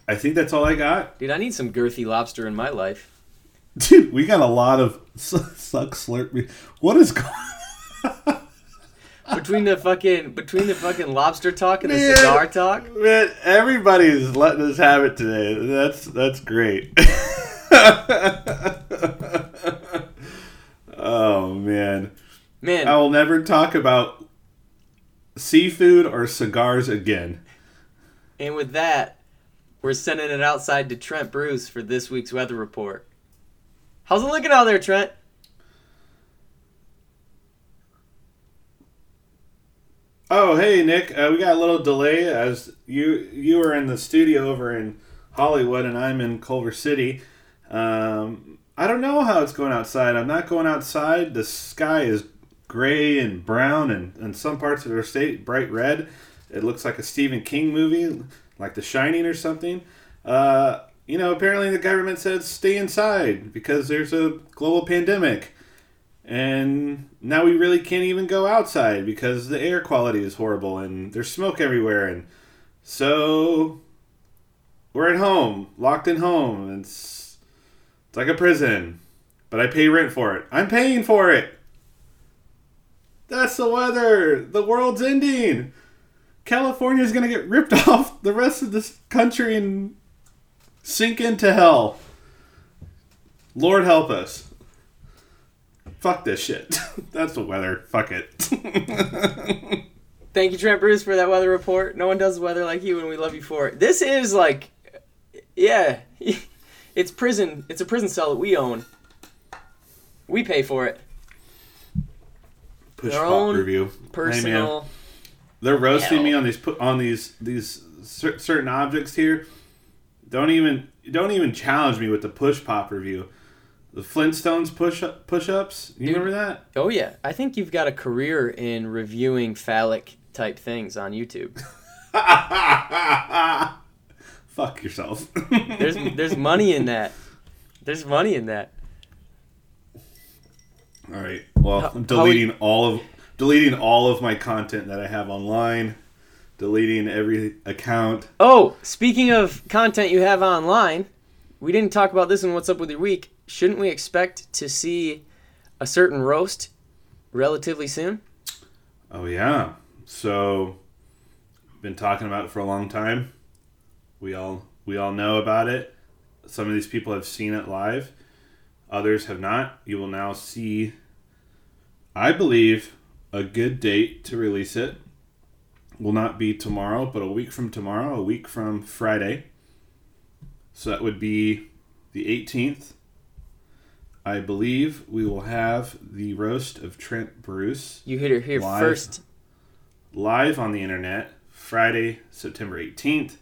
I think that's all I got. Dude, I need some girthy lobster in my life. Dude, we got a lot of suck slurp. What is going? Between the fucking between the fucking lobster talk and the Man. cigar talk. Man, everybody's letting us have it today. That's that's great. oh man, Man, I will never talk about seafood or cigars again. and with that, we're sending it outside to Trent Bruce for this week's weather report. How's it looking out there, Trent? Oh hey Nick, uh, we got a little delay as you you were in the studio over in Hollywood and I'm in Culver City. Um, I don't know how it's going outside. I'm not going outside. The sky is gray and brown and in some parts of our state bright red. It looks like a Stephen King movie, like The Shining or something. Uh, you know, apparently the government said stay inside because there's a global pandemic. And now we really can't even go outside because the air quality is horrible and there's smoke everywhere. And so we're at home, locked in home. And it's, like a prison, but I pay rent for it. I'm paying for it. That's the weather. The world's ending. California is going to get ripped off the rest of this country and sink into hell. Lord help us. Fuck this shit. That's the weather. Fuck it. Thank you, Trent Bruce, for that weather report. No one does weather like you, and we love you for it. This is like, yeah, it's prison. It's a prison cell that we own. We pay for it. Push Their pop own review. Hey Personal. they're roasting hell. me on these on these these cer- certain objects here. Don't even don't even challenge me with the push pop review. The Flintstones push up push ups. You Dude. remember that? Oh yeah, I think you've got a career in reviewing phallic type things on YouTube. Fuck yourself. There's there's money in that. There's money in that. All right. Well, How- I'm deleting all of deleting all of my content that I have online. Deleting every account. Oh, speaking of content you have online, we didn't talk about this in What's Up with Your Week. Shouldn't we expect to see a certain roast relatively soon? Oh yeah. So been talking about it for a long time. We all we all know about it. Some of these people have seen it live. Others have not. You will now see I believe a good date to release it will not be tomorrow, but a week from tomorrow, a week from Friday. So that would be the 18th. I believe we will have the roast of Trent Bruce You hit it here Live. first. live on the internet Friday, September 18th.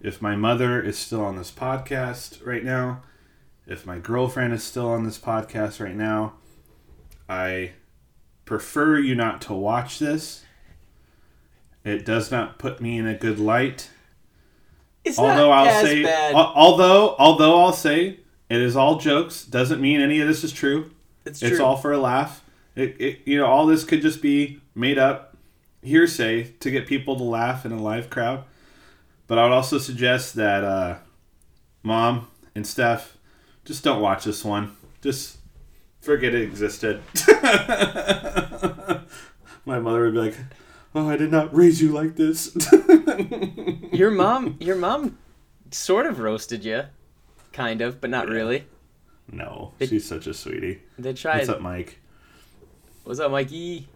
If my mother is still on this podcast right now, if my girlfriend is still on this podcast right now, I prefer you not to watch this. It does not put me in a good light. It's although not I'll say, bad. although although I'll say it is all jokes. Doesn't mean any of this is true. it's It's all for a laugh. It, it you know all this could just be made up hearsay to get people to laugh in a live crowd. But I would also suggest that uh, mom and Steph just don't watch this one. Just forget it existed. My mother would be like, "Oh, I did not raise you like this." your mom, your mom, sort of roasted you, kind of, but not really. no, It- she's such a sweetie. They tried. What's up, Mike? What's up, Mikey?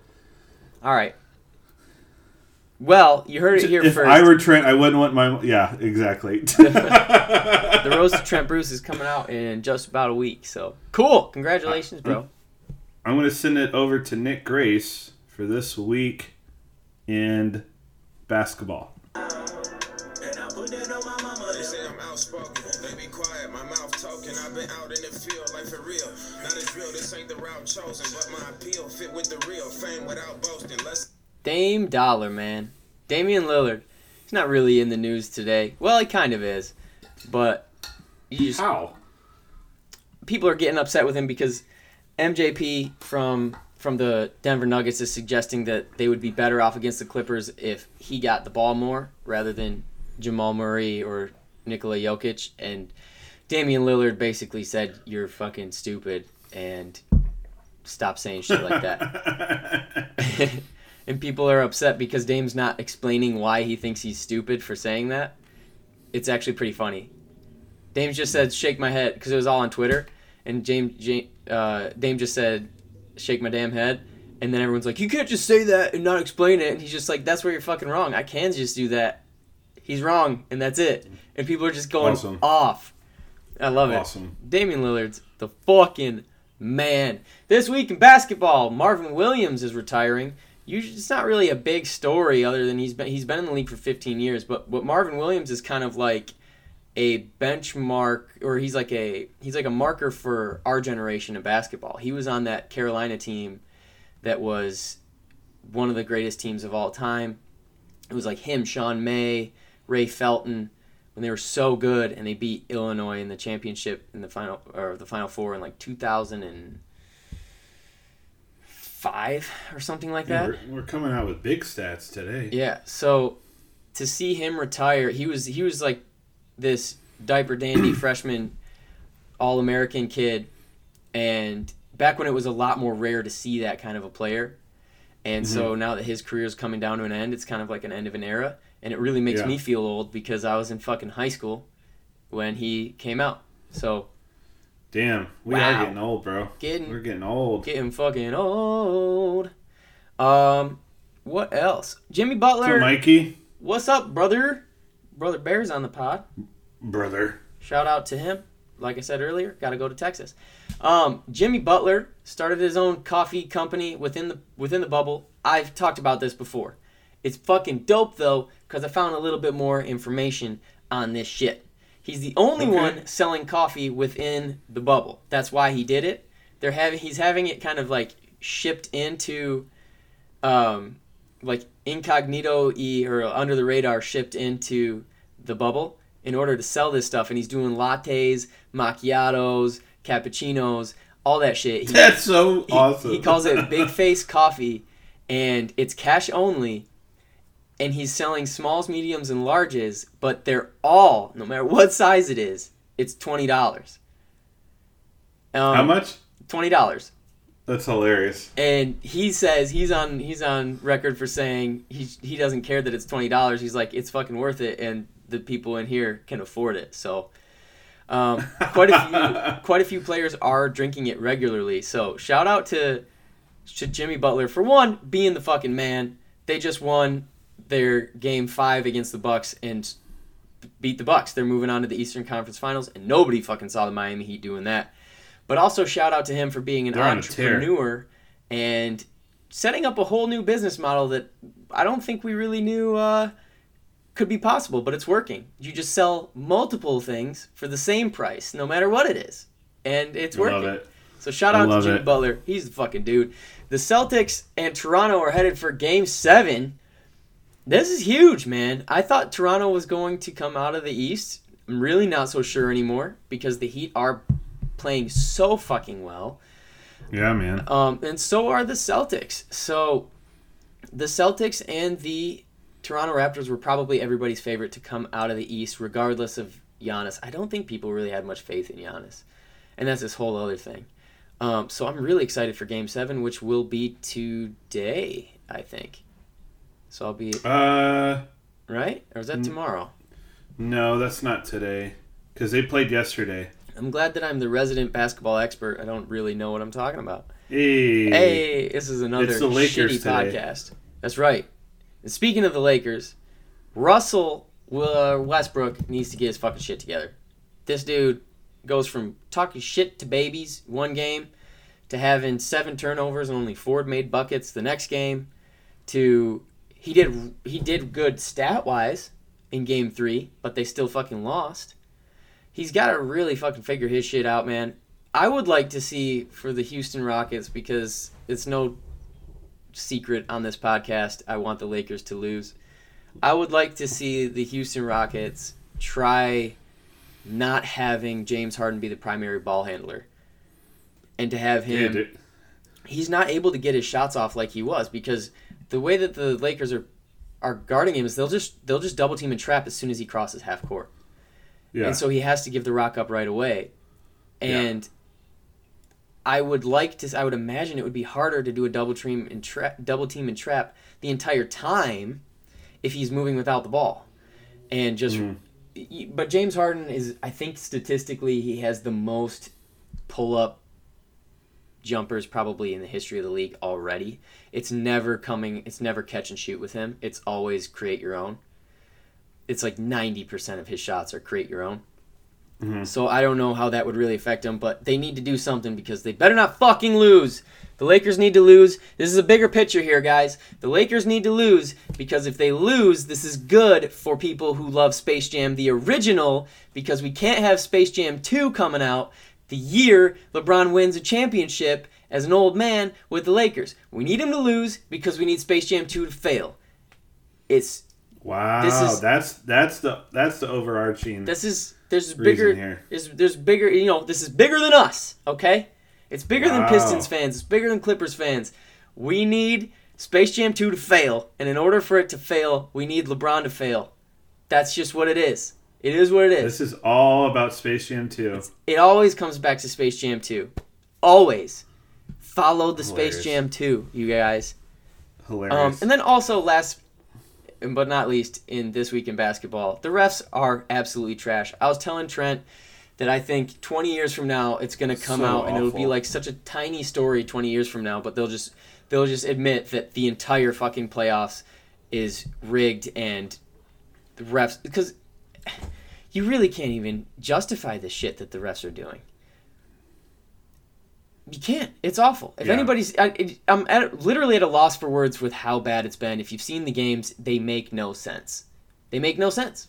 All right. Well, you heard it here if first. I were Trent, I wouldn't want my. Yeah, exactly. the roast of Trent Bruce is coming out in just about a week, so cool. Congratulations, bro. I'm going to send it over to Nick Grace for this week in basketball. I put that on my mama. They say I'm outspoken. They be quiet, my mouth talking. I've been out in the field, like for real. Not as real, this ain't the route chosen. But my appeal fit with the real. Fame without boasting. Let's Dame Dollar, man. Damian Lillard. He's not really in the news today. Well, he kind of is, but you just How? people are getting upset with him because MPJ from from the Denver Nuggets is suggesting that they would be better off against the Clippers if he got the ball more rather than Jamal Murray or Nikola Jokic and Damian Lillard basically said you're fucking stupid and stop saying shit like that. and people are upset because Dame's not explaining why he thinks he's stupid for saying that. It's actually pretty funny. Dame just said "shake my head" because it was all on Twitter, and James, James uh, Dame just said "shake my damn head," and then everyone's like, "You can't just say that and not explain it." And he's just like, "That's where you're fucking wrong. I can just do that. He's wrong, and that's it." And people are just going Awesome. off. I love it. Awesome. Damian Lillard's the fucking man. This week in basketball, Marvin Williams is retiring. Usually, it's not really a big story other than he's been he's been in the league for 15 years. But what Marvin Williams is kind of like a benchmark, or he's like a he's like a marker for our generation of basketball. He was on that Carolina team that was one of the greatest teams of all time. It was like him, Sean May, Ray Felton, when they were so good and they beat Illinois in the championship in the final or the final four in like 2005 or something like Yeah, that. we're, we're coming out with big stats today. Yeah. So to see him retire, he was he was like this diaper dandy freshman all American kid and back when it was a lot more rare to see that kind of a player. And Mm-hmm. so now that his career is coming down to an end, it's kind of like an end of an era. And it really makes Yeah. me feel old because I was in fucking high school when he came out. So Damn, we Wow. are getting old, bro. Getting- We're getting old. getting fucking old. Um, what else? Jimmy So, Butler. Mikey, What's up, brother? Brother Bear's on the pod. brother. Shout out to him. Like I said earlier, got to go to Texas. Um, Jimmy Butler started his own coffee company within the within the bubble. I've talked about this before. It's fucking dope though, because I found a little bit more information on this shit. He's the only Okay. one selling coffee within the bubble. That's why he did it. They're having he's having it kind of like shipped into, um, like incognito e or under the radar shipped into the bubble in order to sell this stuff. And he's doing lattes, macchiatos, cappuccinos, all that shit. He, That's so he, awesome. he calls it Big Face Coffee, and it's cash only. And he's selling smalls, mediums, and larges, but they're all, no matter what size it is, it's twenty dollars. Um, How much? Twenty dollars. That's hilarious. And he says he's on he's on record for saying he he doesn't care that it's twenty dollars. He's like it's fucking worth it, and the people in here can afford it. So, um, quite a few quite a few players are drinking it regularly. So shout out to to Jimmy Butler for one being the fucking man. They just won their game five against the Bucks and beat the Bucks. They're moving on to the Eastern Conference Finals, and nobody fucking saw the Miami Heat doing that. But also shout out to him for being an They're on a tear. entrepreneur and setting up a whole new business model that I don't think we really knew uh, could be possible, but it's working. You just sell multiple things for the same price, no matter what it is, and it's working. it. So shout out to Jimmy it. Butler. He's the fucking dude. The Celtics and Toronto are headed for game seven. This is huge, man. I thought Toronto was going to come out of the East. I'm really not so sure anymore because the Heat are playing so fucking well. Yeah, man. Um, and so are the Celtics. So the Celtics and the Toronto Raptors were probably everybody's favorite to come out of the East, regardless of Giannis. I don't think people really had much faith in Giannis. And that's this whole other thing. Um, so I'm really excited for game seven, which will be today, I think. So I'll be, Uh, right? Or is that tomorrow? no, that's not today. Because they played yesterday. I'm glad that I'm the resident basketball expert. I don't really know what I'm talking about. Hey. Hey, this is another It's the Lakers shitty today. podcast. That's right. And speaking of the Lakers, Russell uh, Westbrook needs to get his fucking shit together. This dude goes from talking shit to babies one game to having seven turnovers and only four made buckets the next game to he did he did good stat wise in game three, but they still fucking lost. He's got to really fucking figure his shit out, man. I would like to see for the Houston Rockets because it's no secret on this podcast. I want the Lakers to lose. I would like to see the Houston Rockets try not having James Harden be the primary ball handler and to have him dude. he's not able to get his shots off like he was because the way that the Lakers are are guarding him is they'll just they'll just double team and trap as soon as he crosses half court. Yeah. And so he has to give the rock up right away. Yeah. And I would like to I would imagine it would be harder to do a double team and trap double team and trap the entire time if he's moving without the ball. And just mm-hmm. y- but James Harden is I think statistically he has the most pull up jumpers probably in the history of the league already. It's never coming it's never catch and shoot with him. It's always create your own. It's like 90% of his shots are create your own. Mhm. So I don't know how that would really affect him, but they need to do something because they better not fucking lose. The Lakers need to lose. This is a bigger picture here, guys. The Lakers need to lose because if they lose, this is good for people who love Space Jam the original because we can't have Space Jam 2 coming out the year LeBron wins a championship as an old man with the Lakers. We need him to lose because we need Space Jam 2 to fail. It's Wow. This is- that's that's the that's the overarching this is there's bigger here. There's, there's bigger, you know, this is bigger than us, okay? It's bigger than Pistons fans. It's bigger than Clippers fans. We need Space Jam 2 to fail. And in order for it to fail, we need LeBron to fail. That's just what it is. It is what it is. This is all about Space Jam 2. It always comes back to Space Jam 2. Always. Follow the Space Jam 2, you guys. Hilarious. Um, and then also, last but not least, in this week in basketball, the refs are absolutely trash. I was telling Trent that I think 20 years from now it's going to come So out and it'll be like such a tiny story 20 years from now, but they'll just they'll just admit that the entire fucking playoffs is rigged and the refs because you really can't even justify the shit that the refs are doing. You can't. It's awful. If Yeah. anybody's, I, I'm at, literally at a loss for words with how bad it's been. If you've seen the games, they make no sense. They make no sense.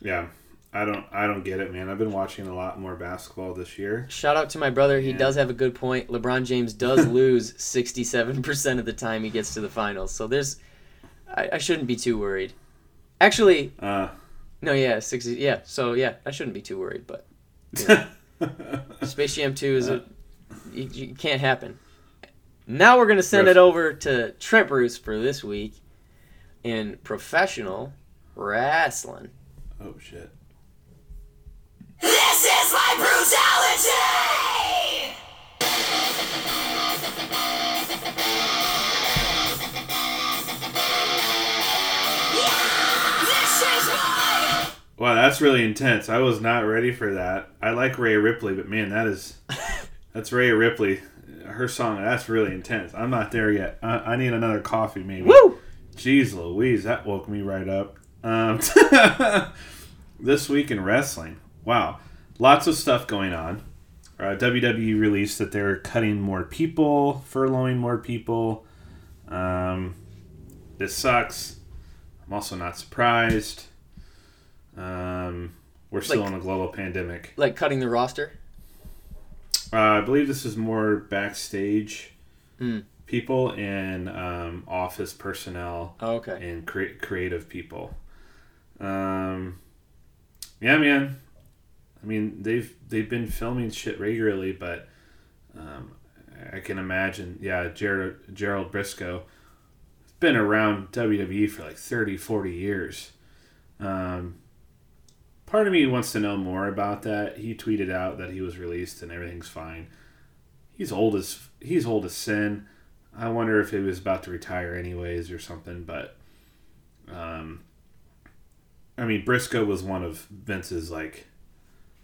yeah. I don't I don't get it, man. I've been watching a lot more basketball this year. Shout out to my brother. He Yeah. does have a good point. LeBron James does lose 67% of the time he gets to the finals. So there's, I, I shouldn't be too worried. Actually, Uh no, yeah, 60, yeah. So yeah, I shouldn't be too worried. But Space Jam 2 is a, it, it can't happen. Now we're gonna send Ref- it over to Trent Bruce for this week in professional wrestling. Oh shit. This is my brutality! Wow, that's really intense. I was not ready for that. I like Rhea Ripley, but man, that is that's Rhea Ripley. Her song, that's really intense. I'm not there yet. I, I need another coffee, maybe. Woo! Jeez Louise, that woke me right up. Um, this week in wrestling, wow, lots of stuff going on. Uh, WWE released that they're cutting more people, furloughing more people. Um, this sucks. I'm also not surprised. Um, we're still Like- in a global pandemic. Like cutting the roster. Uh, I believe this is more backstage Hmm. people and um, office personnel Oh, okay. and cre- creative people. Um, yeah, man. I mean, they've they've been filming shit regularly, but um, I can imagine. Yeah, Gerald Gerald Brisco has been around WWE for like 30, 40 years. Um, part of me wants to know more about that. He tweeted out that he was released and everything's fine. He's old as he's old as sin. I wonder if he was about to retire anyways or something, but um I mean Brisco was one of Vince's like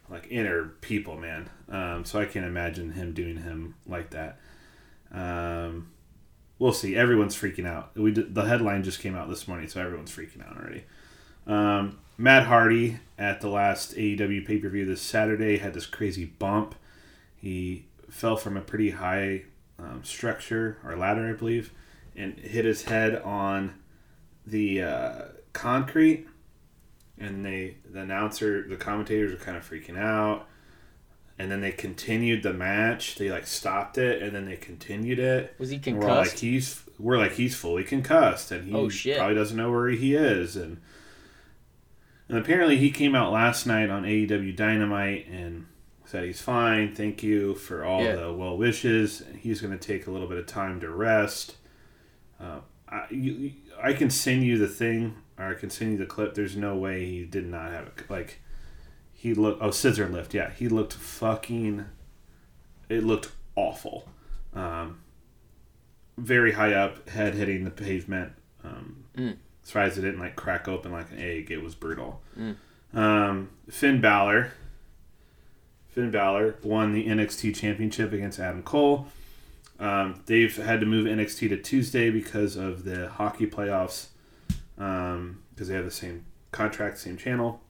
like inner people, man. Um so I can't imagine him doing him like that. Um we'll see. Everyone's freaking out. We did, the headline just came out this morning, so everyone's freaking out already. Um Matt Hardy at the last AEW pay-per-view this Saturday had this crazy bump. He fell from a pretty high um, structure or ladder, I believe, and hit his head on the uh, concrete. And they, the announcer, the commentators were kind of freaking out. And then they continued the match. They like stopped it, and then they continued it. Was he And We're like concussed? he's we're like he's fully concussed, and he Oh, probably doesn't know where he is. And and apparently he came out last night on AEW Dynamite and said he's fine. Thank you for all Yeah. the well wishes. He's going to take a little bit of time to rest. Uh, I, you, I can send you the thing, or I can send you the clip. There's no way he did not have it. Like he looked. Oh, scissor lift. Yeah, he looked fucking. It looked awful. Um, very high up, head hitting the pavement. Um, Mm. Surprised it didn't like crack open like an egg. It was brutal. Um, Finn Balor. Finn Balor won the NXT Championship against Adam Cole. Um, they've had to move NXT to Tuesday because of the hockey playoffs, because they have the same contract, same channel.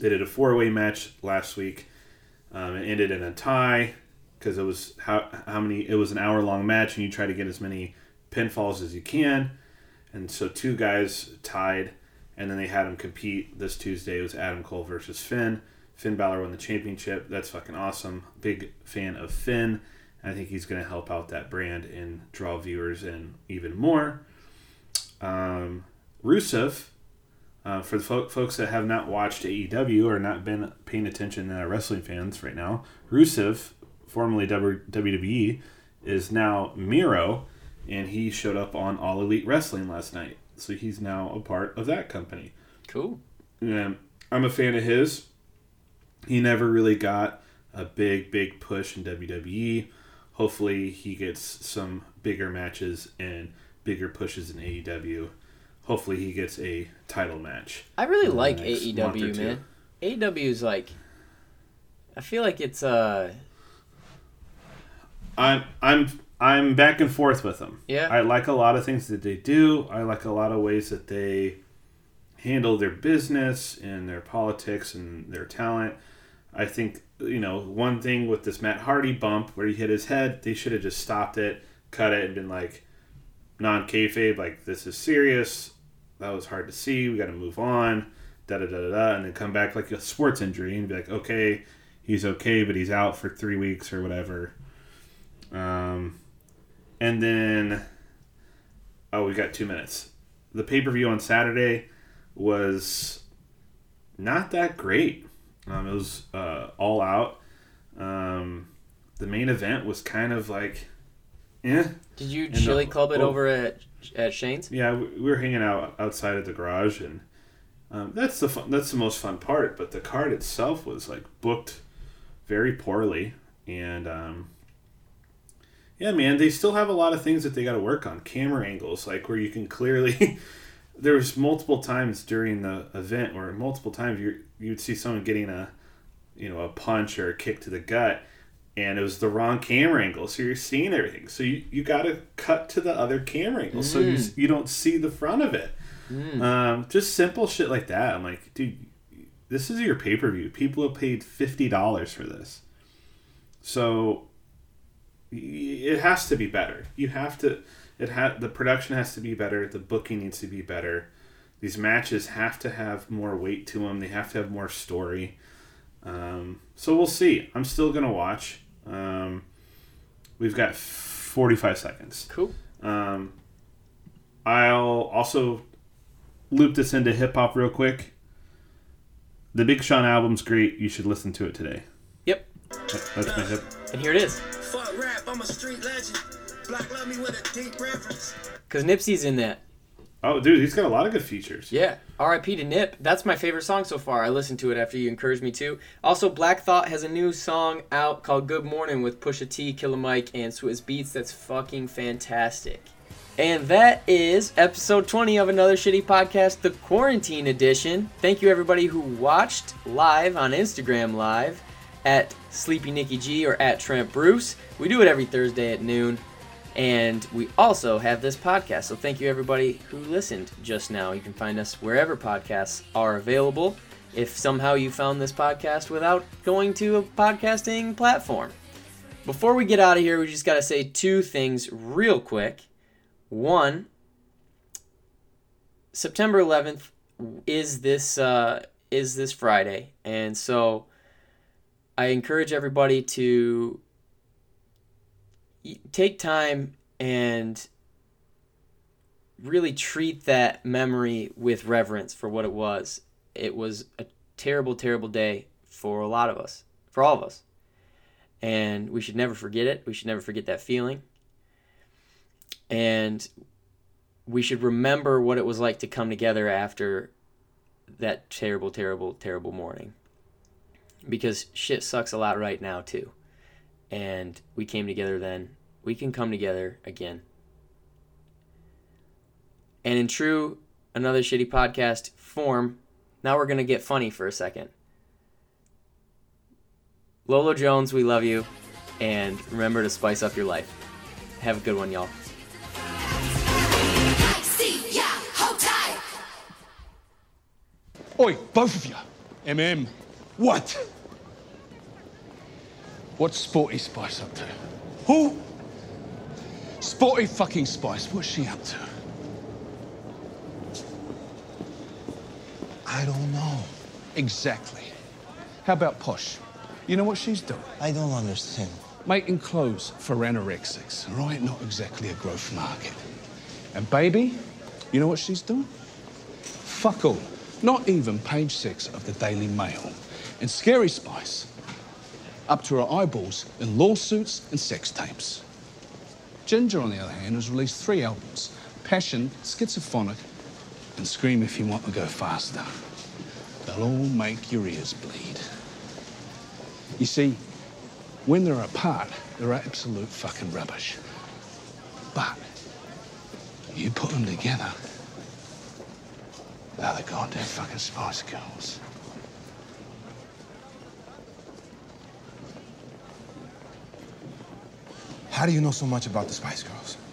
They did a four-way match last week. Um, it ended in a tie because it was how how many it was an hour-long match, and you try to get as many pinfalls as you can. And so two guys tied, and then they had them compete this Tuesday. It was Adam Cole versus Finn. Finn Balor won the championship. That's fucking awesome. Big fan of Finn. I think he's going to help out that brand and draw viewers in even more. Um, Rusev, uh, for the fo- folks that have not watched AEW or not been paying attention to wrestling fans right now, Rusev, formerly WWE, is now Miro, and he showed up on All Elite Wrestling last night. So he's now a part of that company. Cool. Um, I'm a fan of his. He never really got a big, big push in WWE. Hopefully, he gets some bigger matches and bigger pushes in AEW. Hopefully, he gets a title match. I really like next month or AEW, man. AEW is like, I feel like it's uh, I'm I'm I'm back and forth with them. Yeah. I like a lot of things that they do. I like a lot of ways that they handle their business and their politics and their talent. I think you know one thing with this Matt Hardy bump where he hit his head, they should have just stopped it, cut it, and been like non kayfabe, like this is serious. That was hard to see. We got to move on. Da da da da da, and then come back like a sports injury and be like, okay, he's okay, but he's out for three weeks or whatever. Um, and then, oh, we got two minutes. The pay per view on Saturday was not that great. Um, it was uh, all out. Um, the main event was kind of like, eh. did you And chili the- club it oh. over at at Shane's? Yeah, we we were hanging out outside of the garage, and um, that's the fun, that's the most fun part. But the card itself was like booked very poorly, and um, yeah, man, they still have a lot of things that they got to work on. Camera angles, like where you can clearly. there was multiple times during the event where multiple times you you'd see someone getting a you know a punch or a kick to the gut and it was the wrong camera angle so you're seeing everything. So you, you got to cut to the other camera angle so you, you don't see the front of it. Um, just simple shit like that. I'm like dude this is your pay-per-view. People have paid $50 for this. So it has to be better you have to it ha- the production has to be better the booking needs to be better these matches have to have more weight to them they have to have more story um, so we'll see i'm still gonna watch Um, we've got 45 seconds. Cool. Um, I'll also loop this into hip hop real quick. The Big Sean album's great. You should listen to it today. Yep. That- That's my hip. And here it is. Fuck rap, I'm a street legend. Black love me with a deep reference. Because Nipsey's in that. Oh, dude, he's got a lot of good features. Yeah. R.I.P. to Nip. That's my favorite song so far. I listened to it after you encouraged me to. Also, Black Thought has a new song out called Good Morning with Pusha T, Killer Mike, and Swizz Beatz. That's fucking fantastic. And that is episode 20 of another shitty podcast, the quarantine edition. Thank you everybody who watched live on Instagram Live at Sleepy Nikki G or at Trent Bruce. We do it every Thursday at noon. And we also have this podcast. So thank you everybody who listened just now. You can find us wherever podcasts are available. If somehow you found this podcast without going to a podcasting platform. Before we get out of here, we just got to say two things real quick. One, September 11th is this uh, is this Friday, and so I encourage everybody to take time and really treat that memory with reverence for what it was. It was a terrible, terrible day for a lot of us, for all of us. And we should never forget it. We should never forget that feeling. And we should remember what it was like to come together after that terrible, terrible, terrible morning. Because shit sucks a lot right now, too. And we came together then. We can come together again. And in true another shitty podcast form, now we're going to get funny for a second. Lolo Jones, we love you. And remember to spice up your life. Have a good one, y'all. Oi, both of you. MM. What? What's Sporty Spice up to? Who? Sporty fucking Spice. What's she up to? I don't know. Exactly. How about Posh? You know what she's doing? I don't understand. Making clothes for anorexics, right? Not exactly a growth market. And baby, you know what she's doing? Fuck all. Not even page six of the Daily Mail. And Scary Spice, up to her eyeballs in lawsuits and sex tapes. Ginger, on the other hand, has released three albums Passion, Schizophonic, and Scream If You Want to Go Faster. They'll all make your ears bleed. You see, when they're apart, they're absolute fucking rubbish. But you put them together, they're the goddamn fucking Spice Girls. How do you know so much about the Spice Girls?